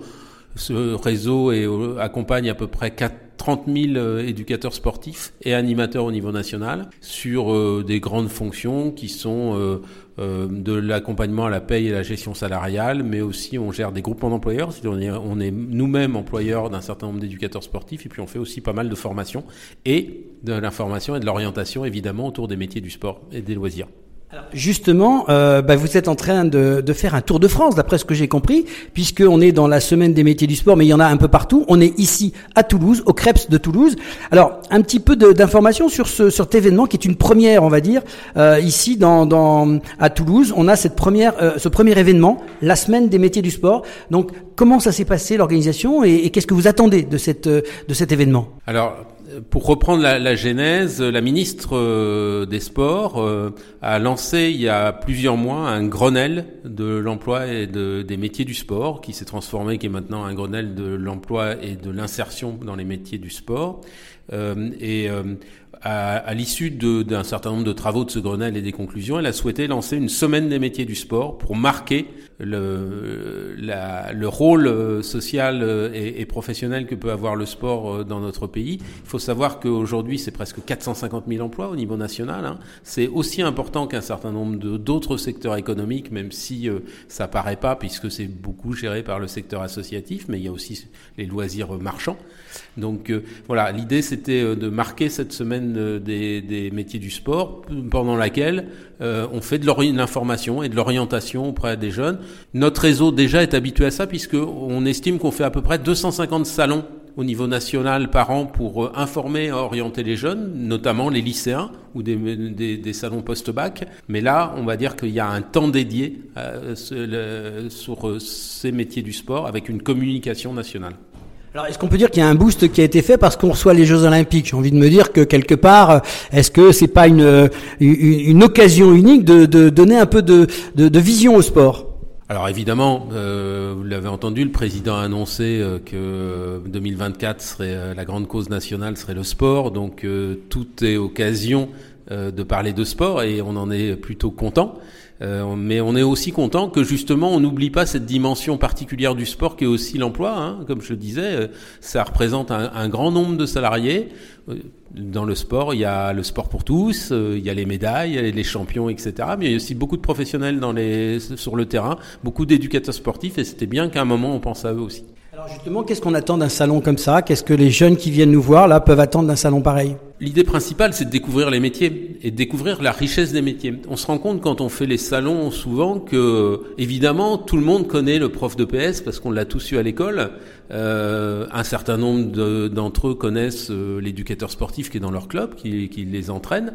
ce réseau accompagne à peu près 4, 30 000 éducateurs sportifs et animateurs au niveau national sur euh, des grandes fonctions qui sont euh, euh, de l'accompagnement à la paye et la gestion salariale, mais aussi on gère des groupements d'employeurs. On est, est nous-mêmes employeurs d'un certain nombre d'éducateurs sportifs et puis on fait aussi pas mal de formations et de l'information et de l'orientation évidemment autour des métiers du sport et des loisirs. Justement, euh, bah, vous êtes en train de, de, faire un tour de France, d'après ce que j'ai compris, puisqu'on est dans la semaine des métiers du sport, mais il y en a un peu partout. On est ici à Toulouse, au Creps de Toulouse. Alors, un petit peu d'informations sur, ce, sur cet événement qui est une première, on va dire, euh, ici dans, dans, à Toulouse. On a cette première, euh, ce premier événement, la semaine des métiers du sport. Donc, comment ça s'est passé l'organisation et, et qu'est-ce que vous attendez de, cette, de cet événement? Alors, pour reprendre la, genèse, la ministre euh, des Sports euh, a lancé il y a plusieurs mois un Grenelle de l'emploi et de, des métiers du sport, qui s'est transformé, qui est maintenant un Grenelle de l'emploi et de l'insertion dans les métiers du sport. Euh, et à l'issue d'un certain nombre de travaux de ce Grenelle et des conclusions, elle a souhaité lancer une semaine des métiers du sport pour marquer le, la, le rôle euh, social euh, et, professionnel que peut avoir le sport euh, dans notre pays. Il faut savoir qu'aujourd'hui, c'est presque 450 000 emplois au niveau national. Hein. C'est aussi important qu'un certain nombre d'autres secteurs économiques, même si euh, ça paraît pas, puisque c'est beaucoup géré par le secteur associatif, mais il y a aussi les loisirs marchands. Donc voilà, l'idée c'était de marquer cette semaine des, des, métiers du sport, pendant laquelle on fait de l'information et de l'orientation auprès des jeunes. Notre réseau déjà est habitué à ça puisque on estime qu'on fait à peu près 250 salons au niveau national par an pour euh, informer et orienter les jeunes, notamment les lycéens ou des, salons post-bac. Mais là, on va dire qu'il y a un temps dédié euh, sur euh, ces métiers du sport avec une communication nationale. Alors, est-ce qu'on peut dire qu'il y a un boost qui a été fait parce qu'on reçoit les Jeux Olympiques? J'ai envie de me dire que quelque part, est-ce que c'est pas une, occasion unique de, donner un peu de vision au sport? Alors évidemment, euh, vous l'avez entendu, le président a annoncé euh, que 2024 serait euh, la grande cause nationale serait le sport, donc tout est occasion de parler de sport et on en est plutôt content. Euh, mais on est aussi content que justement on n'oublie pas cette dimension particulière du sport qui est aussi l'emploi. Hein. Comme je le disais, ça représente un, un grand nombre de salariés dans le sport, il y a le sport pour tous, euh, il y a les médailles, les champions, etc. Mais il y a aussi beaucoup de professionnels dans les, sur le terrain, beaucoup d'éducateurs sportifs, et c'était bien qu'à un moment on pense à eux aussi. Alors justement, qu'est-ce qu'on attend d'un salon comme ça? Qu'est-ce que les jeunes qui viennent nous voir là peuvent attendre d'un salon pareil? L'idée principale, c'est de découvrir les métiers et de découvrir la richesse des métiers. On se rend compte quand on fait les salons souvent que, évidemment, tout le monde connaît le prof de PS parce qu'on l'a tous eu à l'école. Euh, un certain nombre d'entre eux connaissent euh, l'éducateur sportif qui est dans leur club, qui, les entraîne.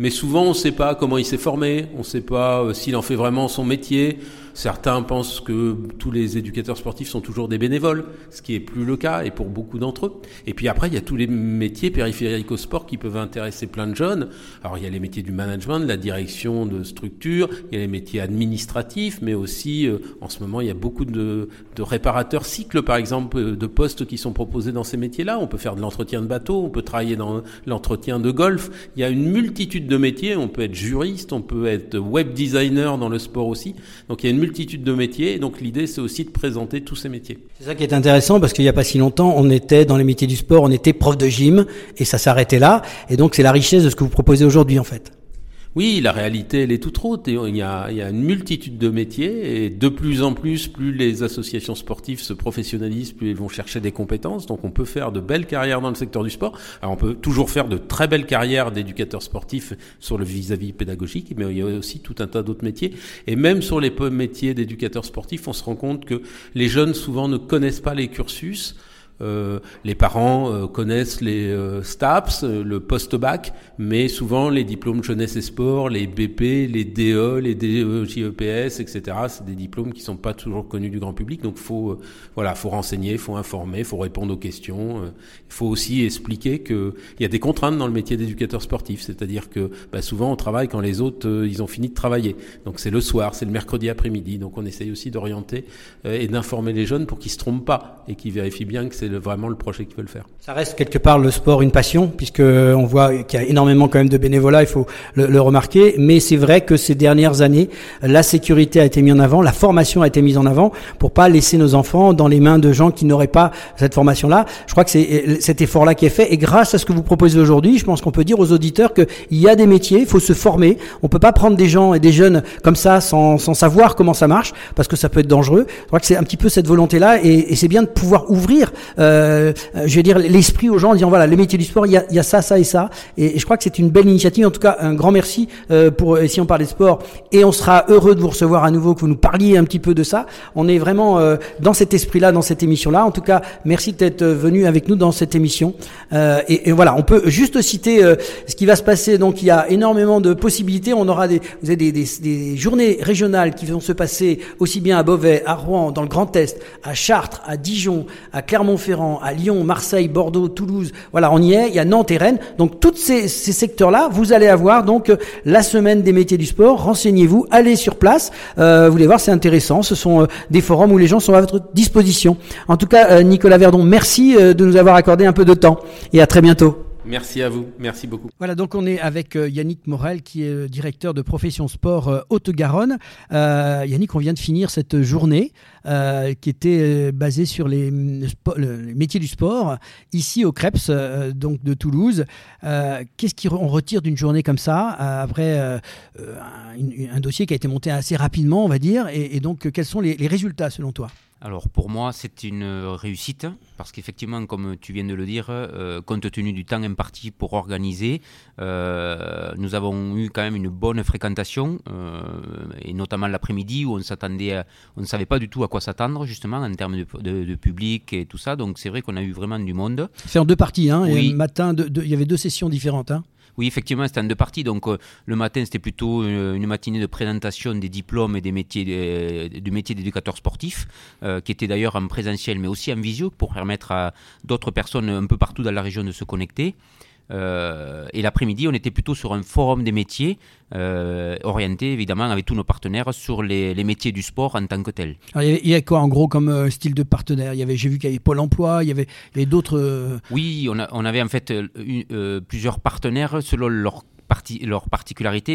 Mais souvent, on ne sait pas comment il s'est formé, on ne sait pas euh, s'il en fait vraiment son métier. Certains pensent que tous les éducateurs sportifs sont toujours des bénévoles, ce qui est plus le cas, et pour beaucoup d'entre eux. Et puis après, il y a tous les métiers périphériques au sport qui peuvent intéresser plein de jeunes. Alors, il y a les métiers du management, de la direction de structure, il y a les métiers administratifs, mais aussi, euh, en ce moment, il y a beaucoup de, de réparateurs cycles, par exemple, de postes qui sont proposés dans ces métiers-là. On peut faire de l'entretien de bateau, on peut travailler dans l'entretien de golf. Il y a une multitude de métiers. On peut être juriste, on peut être web designer dans le sport aussi. Donc, il y a une multitude de métiers. Et donc l'idée, c'est aussi de présenter tous ces métiers. C'est ça qui est intéressant parce qu'il n'y a pas si longtemps, on était dans les métiers du sport, on était prof de gym et ça s'arrêtait là. Et donc c'est la richesse de ce que vous proposez aujourd'hui en fait. Oui, la réalité, elle est toute autre. Il y, a, il y a une multitude de métiers et de plus en plus, plus les associations sportives se professionnalisent, plus elles vont chercher des compétences. Donc on peut faire de belles carrières dans le secteur du sport. Alors on peut toujours faire de très belles carrières d'éducateurs sportifs sur le vis-à-vis -vis pédagogique, mais il y a aussi tout un tas d'autres métiers. Et même sur les métiers d'éducateurs sportifs, on se rend compte que les jeunes souvent ne connaissent pas les cursus. Euh, les parents euh, connaissent les euh, STAPS, le post-bac, mais souvent les diplômes jeunesse et sport, les BP, les DE, les DE, JEPS, etc. C'est des diplômes qui sont pas toujours connus du grand public, donc faut voilà, faut renseigner, faut informer, faut répondre aux questions. Il faut aussi expliquer que il y a des contraintes dans le métier d'éducateur sportif, c'est-à-dire que bah, souvent on travaille quand les autres ils ont fini de travailler, donc c'est le soir, c'est le mercredi après-midi, donc on essaye aussi d'orienter et d'informer les jeunes pour qu'ils se trompent pas et qu'ils vérifient bien que c'est c'est vraiment le projet qu'ils veulent faire. Ça reste quelque part le sport une passion, puisque on voit qu'il y a énormément quand même de bénévolat, il faut le, remarquer. Mais c'est vrai que ces dernières années, la sécurité a été mise en avant, la formation a été mise en avant, pour pas laisser nos enfants dans les mains de gens qui n'auraient pas cette formation-là. Je crois que c'est cet effort-là qui est fait, et grâce à ce que vous proposez aujourd'hui, je pense qu'on peut dire aux auditeurs qu'il y a des métiers, il faut se former. On peut pas prendre des gens et des jeunes comme ça sans, savoir comment ça marche, parce que ça peut être dangereux. Je crois que c'est un petit peu cette volonté-là, et c'est bien de pouvoir ouvrir euh, je vais dire, l'esprit aux gens en disant voilà, le métier du sport, il y a, y a ça, ça et ça. Et, je crois que c'est une belle initiative. En tout cas, un grand merci euh, pour euh, si on parle de sport. Et on sera heureux de vous recevoir à nouveau, que vous nous parliez un petit peu de ça. On est vraiment euh, dans cet esprit-là, dans cette émission-là. En tout cas, merci d'être venu avec nous dans cette émission. Euh, et, et, voilà, on peut juste citer ce qui va se passer. Donc, il y a énormément de possibilités. On aura des, vous avez des, des, des journées régionales qui vont se passer aussi bien à Beauvais, à Rouen, dans le Grand Est, à Chartres, à Dijon, à Clermont-Ferrand À Lyon, Marseille, Bordeaux, Toulouse. Voilà, on y est. Il y a Nantes et Rennes. Donc, tous ces, secteurs-là, vous allez avoir donc la semaine des métiers du sport. Renseignez-vous, allez sur place. Euh, vous allez voir, c'est intéressant. Ce sont euh, des forums où les gens sont à votre disposition. En tout cas, euh, Nicolas Verdon, merci euh, de nous avoir accordé un peu de temps et à très bientôt. Merci à vous, merci beaucoup. Voilà, donc on est avec euh, Yannick Morel, qui est euh, directeur de Profession Sport euh, Haute-Garonne. Yannick, on vient de finir cette journée qui était basée sur les, mm, les métiers du sport, ici au Creps, euh, donc de Toulouse. Qu'est-ce qu'on retire d'une journée comme ça, après un, dossier qui a été monté assez rapidement, on va dire, et, donc quels sont les résultats selon toi? Alors pour moi, c'est une euh, réussite parce qu'effectivement, comme tu viens de le dire, euh, compte tenu du temps imparti pour organiser, euh, nous avons eu quand même une bonne fréquentation euh, et notamment l'après-midi où on s'attendait, on ne savait pas du tout à quoi s'attendre justement en termes de, de- de public et tout ça. Donc c'est vrai qu'on a eu vraiment du monde. C'est en deux parties, hein, et Oui. le matin, il y avait deux sessions différentes. Hein. Oui, effectivement, c'était en deux parties. Donc, euh, le matin, c'était plutôt euh, une matinée de présentation des diplômes et des métiers, euh, du métier d'éducateur sportif, qui était d'ailleurs en présentiel, mais aussi en visio, pour permettre à d'autres personnes un peu partout dans la région de se connecter. Euh, et l'après-midi, on était plutôt sur un forum des métiers, euh, orienté évidemment avec tous nos partenaires sur les, les métiers du sport en tant que tel. Il y y a quoi en gros comme euh, style de partenaire? Il y avait, j'ai vu qu'il y avait Pôle Emploi, il y avait, d'autres. Oui, on, a- on avait en fait une- plusieurs partenaires selon leur parti, leur.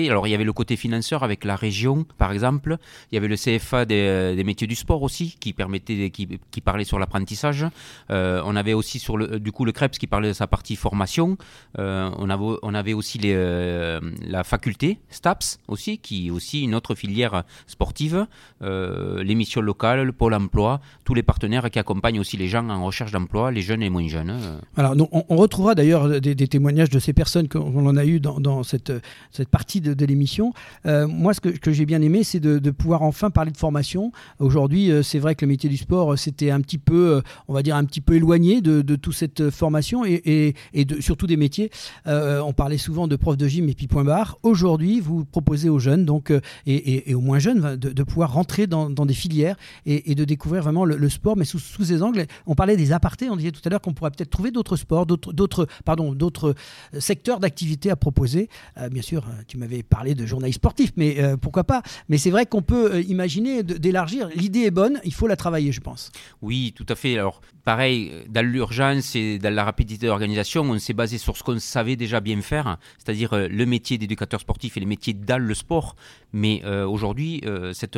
Alors il y avait le côté financeur avec la région, par exemple. Il y avait le CFA des, métiers du sport aussi, qui permettait, qui, parlait sur l'apprentissage. Euh, on avait aussi sur le, du coup le CREPS qui parlait de sa partie formation. Euh, on avait, on avait aussi les, euh, la faculté STAPS aussi, qui est aussi une autre filière sportive. Euh, les missions locales, le pôle emploi, tous les partenaires qui accompagnent aussi les gens en recherche d'emploi, les jeunes et moins jeunes. Euh, Alors, on, retrouvera d'ailleurs des, témoignages de ces personnes qu'on en a eu dans cette, cette partie de, de l'émission. Euh, moi, ce que, que j'ai bien aimé, c'est de, pouvoir enfin parler de formation. Aujourd'hui, euh, c'est vrai que le métier du sport, euh, c'était un petit peu, euh, on va dire, un petit peu éloigné de, de toute cette euh, formation et, et, et surtout des métiers. Euh, on parlait souvent de prof de gym et puis point barre. Aujourd'hui, vous proposez aux jeunes, donc, euh, et, et- aux moins jeunes, de, pouvoir rentrer dans, des filières et, de découvrir vraiment le, sport, mais sous, sous ces angles. On parlait des apartés, on disait tout à l'heure qu'on pourrait peut-être trouver d'autres sports, d'autres, pardon, d'autres euh, secteurs d'activité à proposer. Euh, bien sûr, euh, tu m'avais parlé de journalisme sportif, mais euh, pourquoi pas Mais c'est vrai qu'on peut euh, imaginer d'élargir. L'idée est bonne, il faut la travailler, je pense. Oui, tout à fait. Alors, pareil, dans l'urgence et dans la rapidité d'organisation, on s'est basé sur ce qu'on savait déjà bien faire, c'est-à-dire le métier d'éducateur sportif et les métiers dans le sport. Mais aujourd'hui, cette,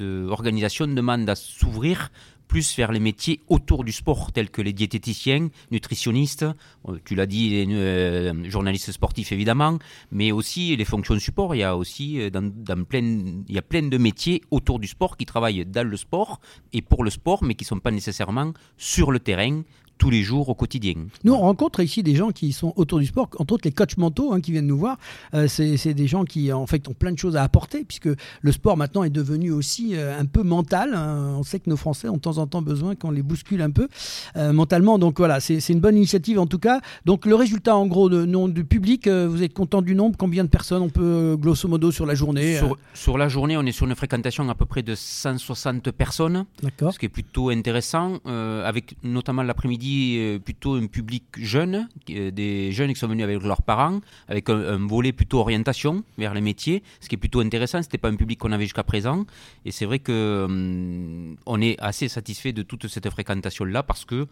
organisation demande à s'ouvrir plus vers les métiers autour du sport, tels que les diététiciens, nutritionnistes, euh, tu l'as dit, les euh, journalistes sportifs évidemment, mais aussi les fonctions de support. Il y a aussi euh, il y a plein de métiers autour du sport qui travaillent dans le sport et pour le sport, mais qui ne sont pas nécessairement sur le terrain tous les jours au quotidien. Nous, on rencontre ici des gens qui sont autour du sport, entre autres les coachs mentaux hein, qui viennent nous voir. Euh, c'est des gens qui, en fait, ont plein de choses à apporter, puisque le sport maintenant est devenu aussi euh, un peu mental. hein. On sait que nos Français ont de temps en temps besoin qu'on les bouscule un peu euh, mentalement. Donc voilà, c'est une bonne initiative en tout cas. Donc le résultat, en gros, de, non, du public, vous êtes content du nombre? Combien de personnes on peut, grosso modo, sur la journée Sur, sur la journée, on est sur une fréquentation à peu près de 160 personnes, ce qui est plutôt intéressant, avec notamment l'après-midi euh, plutôt un public jeune, euh, des jeunes qui sont venus avec leurs parents, avec un, volet plutôt orientation vers les métiers, ce qui est plutôt intéressant. C'était pas un public qu'on avait jusqu'à présent, et c'est vrai que hum, est assez satisfait de toute cette fréquentation-là parce que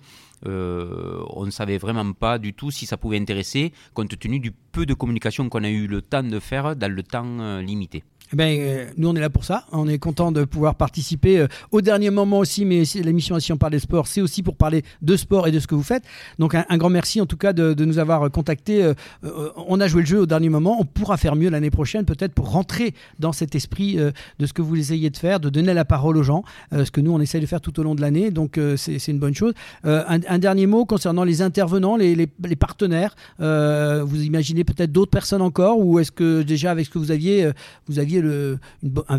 euh, ne savait vraiment pas du tout si ça pouvait intéresser, compte tenu du peu de communication qu'on a eu le temps de faire dans le temps limité. Eh ben, euh, nous, on est là pour ça. On est content de pouvoir participer euh, au dernier moment aussi. Mais si- l'émission Si on parle des sports, c'est aussi pour parler de sport et de ce que vous faites. Donc, un, grand merci en tout cas de, nous avoir contactés. Euh, euh, on a joué le jeu au dernier moment. On pourra faire mieux l'année prochaine, peut-être pour rentrer dans cet esprit de ce que vous essayez de faire, de donner la parole aux gens, ce que nous, on essaye de faire tout au long de l'année. Donc, c'est une bonne chose. Un, dernier mot concernant les intervenants, les, les- partenaires. Vous imaginez peut-être d'autres personnes encore ou est-ce que déjà avec ce que vous aviez, vous aviez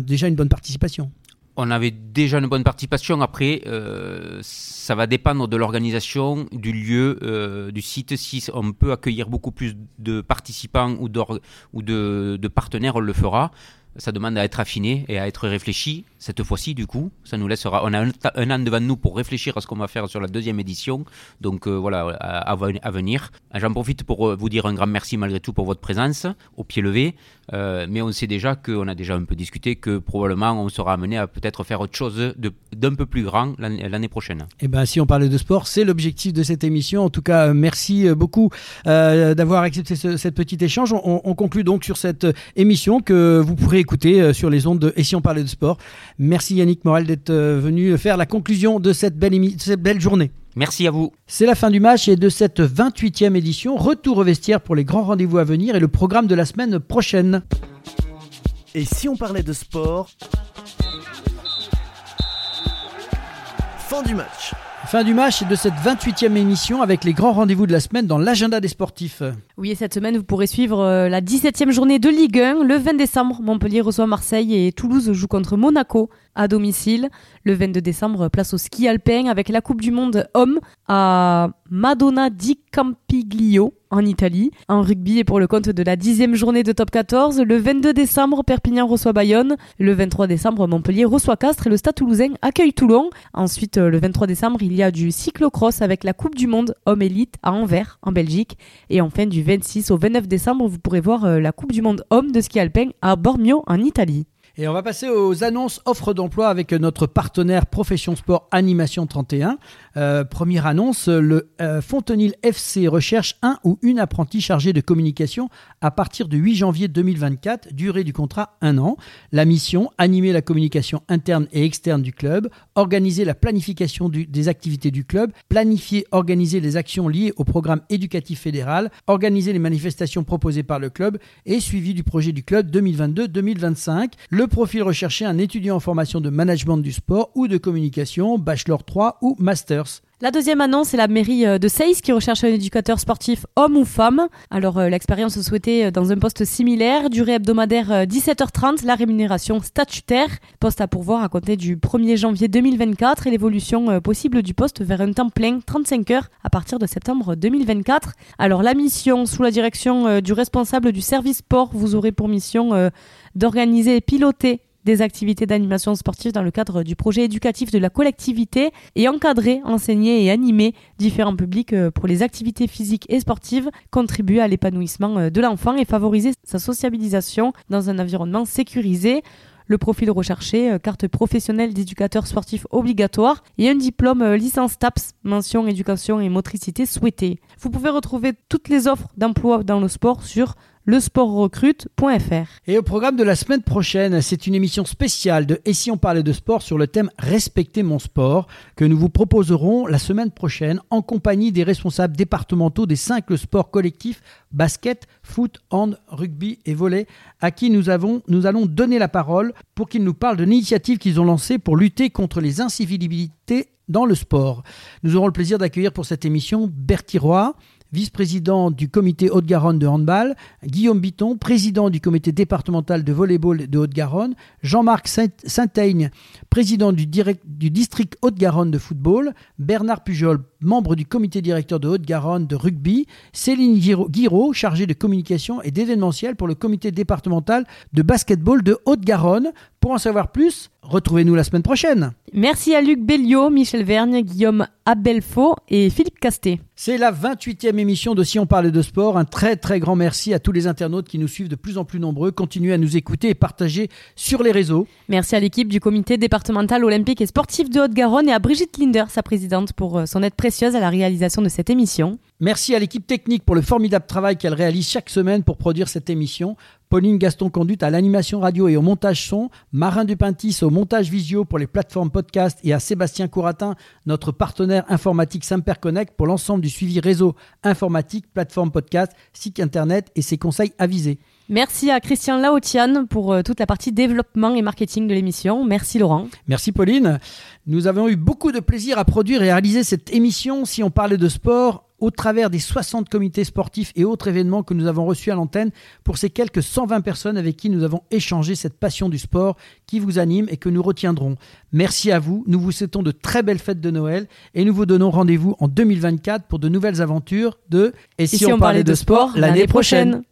déjà une bonne participation On avait déjà une bonne participation. Après, euh, ça va dépendre de l'organisation, du lieu, euh, du site. Si on peut accueillir beaucoup plus de participants ou, de, partenaires, on le fera. ça demande à être affiné et à être réfléchi. Cette fois-ci, du coup, ça nous laissera. On a un, an devant nous pour réfléchir à ce qu'on va faire sur la deuxième édition. Donc voilà, à, à, venir. J'en profite pour vous dire un grand merci malgré tout pour votre présence au pied levé. Mais on sait déjà qu'on a déjà un peu discuté que probablement on sera amené à peut-être faire autre chose d'un peu plus grand l'année prochaine. Et eh ben, si on parlait de sport, c'est l'objectif de cette émission. En tout cas, merci beaucoup euh, d'avoir accepté ce, cette petite échange. On, on, conclut donc sur cette émission que vous pourrez écouter euh, sur les ondes de Et si on parlait de sport. Merci Yannick Morel d'être euh, venu faire la conclusion de cette belle, cette belle journée. Merci à vous. C'est la fin du match et de cette 28e édition. Retour au vestiaire pour les grands rendez-vous à venir et le programme de la semaine prochaine. Et si on parlait de sport? Fin du match. Fin du match et de cette 28e émission avec les grands rendez-vous de la semaine dans l'agenda des sportifs. Oui, et cette semaine, vous pourrez suivre euh, la 17e journée de Ligue 1. Le 20 décembre, Montpellier reçoit Marseille et Toulouse joue contre Monaco à domicile. Le 22 décembre, place au ski alpin avec la Coupe du Monde homme à Madonna di Campiglio en Italie. En rugby et pour le compte de la 10e journée de top 14, le 22 décembre, Perpignan reçoit Bayonne. Le 23 décembre, Montpellier reçoit Castres et le Stade toulousain accueille Toulon. Ensuite, le 23 décembre, il y a du cyclocross avec la Coupe du Monde homme élite à Anvers, en Belgique. Et enfin, du 26 au 29 décembre, vous pourrez voir euh, la Coupe du Monde homme de ski alpin à Bormio, en Italie. Et on va passer aux annonces offres d'emploi avec notre partenaire Profession Sport Animation 31. Euh, première annonce, le euh, Fontenil FC recherche un ou une apprentie chargée de communication à partir du 8 janvier 2024, durée du contrat un an. La mission, animer la communication interne et externe du club, organiser la planification des activités du club, planifier, organiser les actions liées au programme éducatif fédéral, organiser les manifestations proposées par le club et suivi du projet du club 2022-2025. Le profil recherché, un étudiant en formation de management du sport ou de communication, bachelor 3 ou masters. La deuxième annonce, c'est la mairie euh, de Seyss qui recherche un éducateur sportif homme ou femme. Alors euh, l'expérience souhaitée euh, dans un poste similaire, durée hebdomadaire 17h30, la rémunération statutaire, poste à pourvoir à compter du 1er janvier 2024 et l'évolution possible du poste vers un temps plein 35 heures à partir de septembre 2024. Alors la mission sous la direction du responsable du service sport, vous aurez pour mission d'organiser et piloter des activités d'animation sportive dans le cadre du projet éducatif de la collectivité et encadrer, enseigner et animer différents publics euh, pour les activités physiques et sportives, contribuer à l'épanouissement euh, de l'enfant et favoriser sa sociabilisation dans un environnement sécurisé. Le profil recherché, euh, carte professionnelle d'éducateur sportif obligatoire et un diplôme licence TAPS, mention éducation et motricité souhaitée. Vous pouvez retrouver toutes les offres d'emploi dans le sport sur lesportrecrute.fr. Et au programme de la semaine prochaine, c'est une émission spéciale de Et si on parlait de sport sur le thème Respecter mon sport que nous vous proposerons la semaine prochaine en compagnie des responsables départementaux des cinq sports collectifs basket, foot, hand, rugby et volley à qui nous, allons donner la parole pour qu'ils nous parlent de l'initiative qu'ils ont lancée pour lutter contre les incivilités dans le sport. Nous aurons le plaisir d'accueillir pour cette émission Bertie Roy, vice-président du comité Haute-Garonne de handball, Guillaume Biton, président du comité départemental de volleyball de Haute-Garonne, Jean-Marc Saint-Aigne, président du, du district Haute-Garonne de football, Bernard Pujol, membre du comité directeur de Haute-Garonne de rugby, Céline Guiraud, chargée de communication et d'événementiel pour le comité départemental de basketball de Haute-Garonne. Pour en savoir plus, retrouvez-nous la semaine prochaine. Merci à Luc Belliot, Michel Vergne, Guillaume Abelfaux et Philippe Casté. C'est la 28e émission de Si on parlait de sport. Un très très grand merci à tous les internautes qui nous suivent de plus en plus nombreux. Continuez à nous écouter et partager sur les réseaux. Merci à l'équipe du comité départemental olympique et sportif de Haute-Garonne et à Brigitte Linder, sa présidente, pour euh, son aide précieuse à la réalisation de cette émission. Merci à l'équipe technique pour le formidable travail qu'elle réalise chaque semaine pour produire cette émission. Pauline Gaston conduite à l'animation radio et au montage son, Marin Dupintis au montage visio pour les plateformes podcast et à Sébastien Couratin, notre partenaire informatique Connect pour l'ensemble du suivi réseau informatique, plateforme podcast, site internet et ses conseils avisés. Merci à Christian Laotian pour euh, toute la partie développement et marketing de l'émission. Merci Laurent. Merci Pauline. Nous avons eu beaucoup de plaisir à produire et réaliser cette émission si on parlait de sport au travers des 60 comités sportifs et autres événements que nous avons reçus à l'antenne pour ces quelques 120 personnes avec qui nous avons échangé cette passion du sport qui vous anime et que nous retiendrons. Merci à vous, nous vous souhaitons de très belles fêtes de Noël et nous vous donnons rendez-vous en 2024 pour de nouvelles aventures de Et si, on, parlait, de sport l'année prochaine.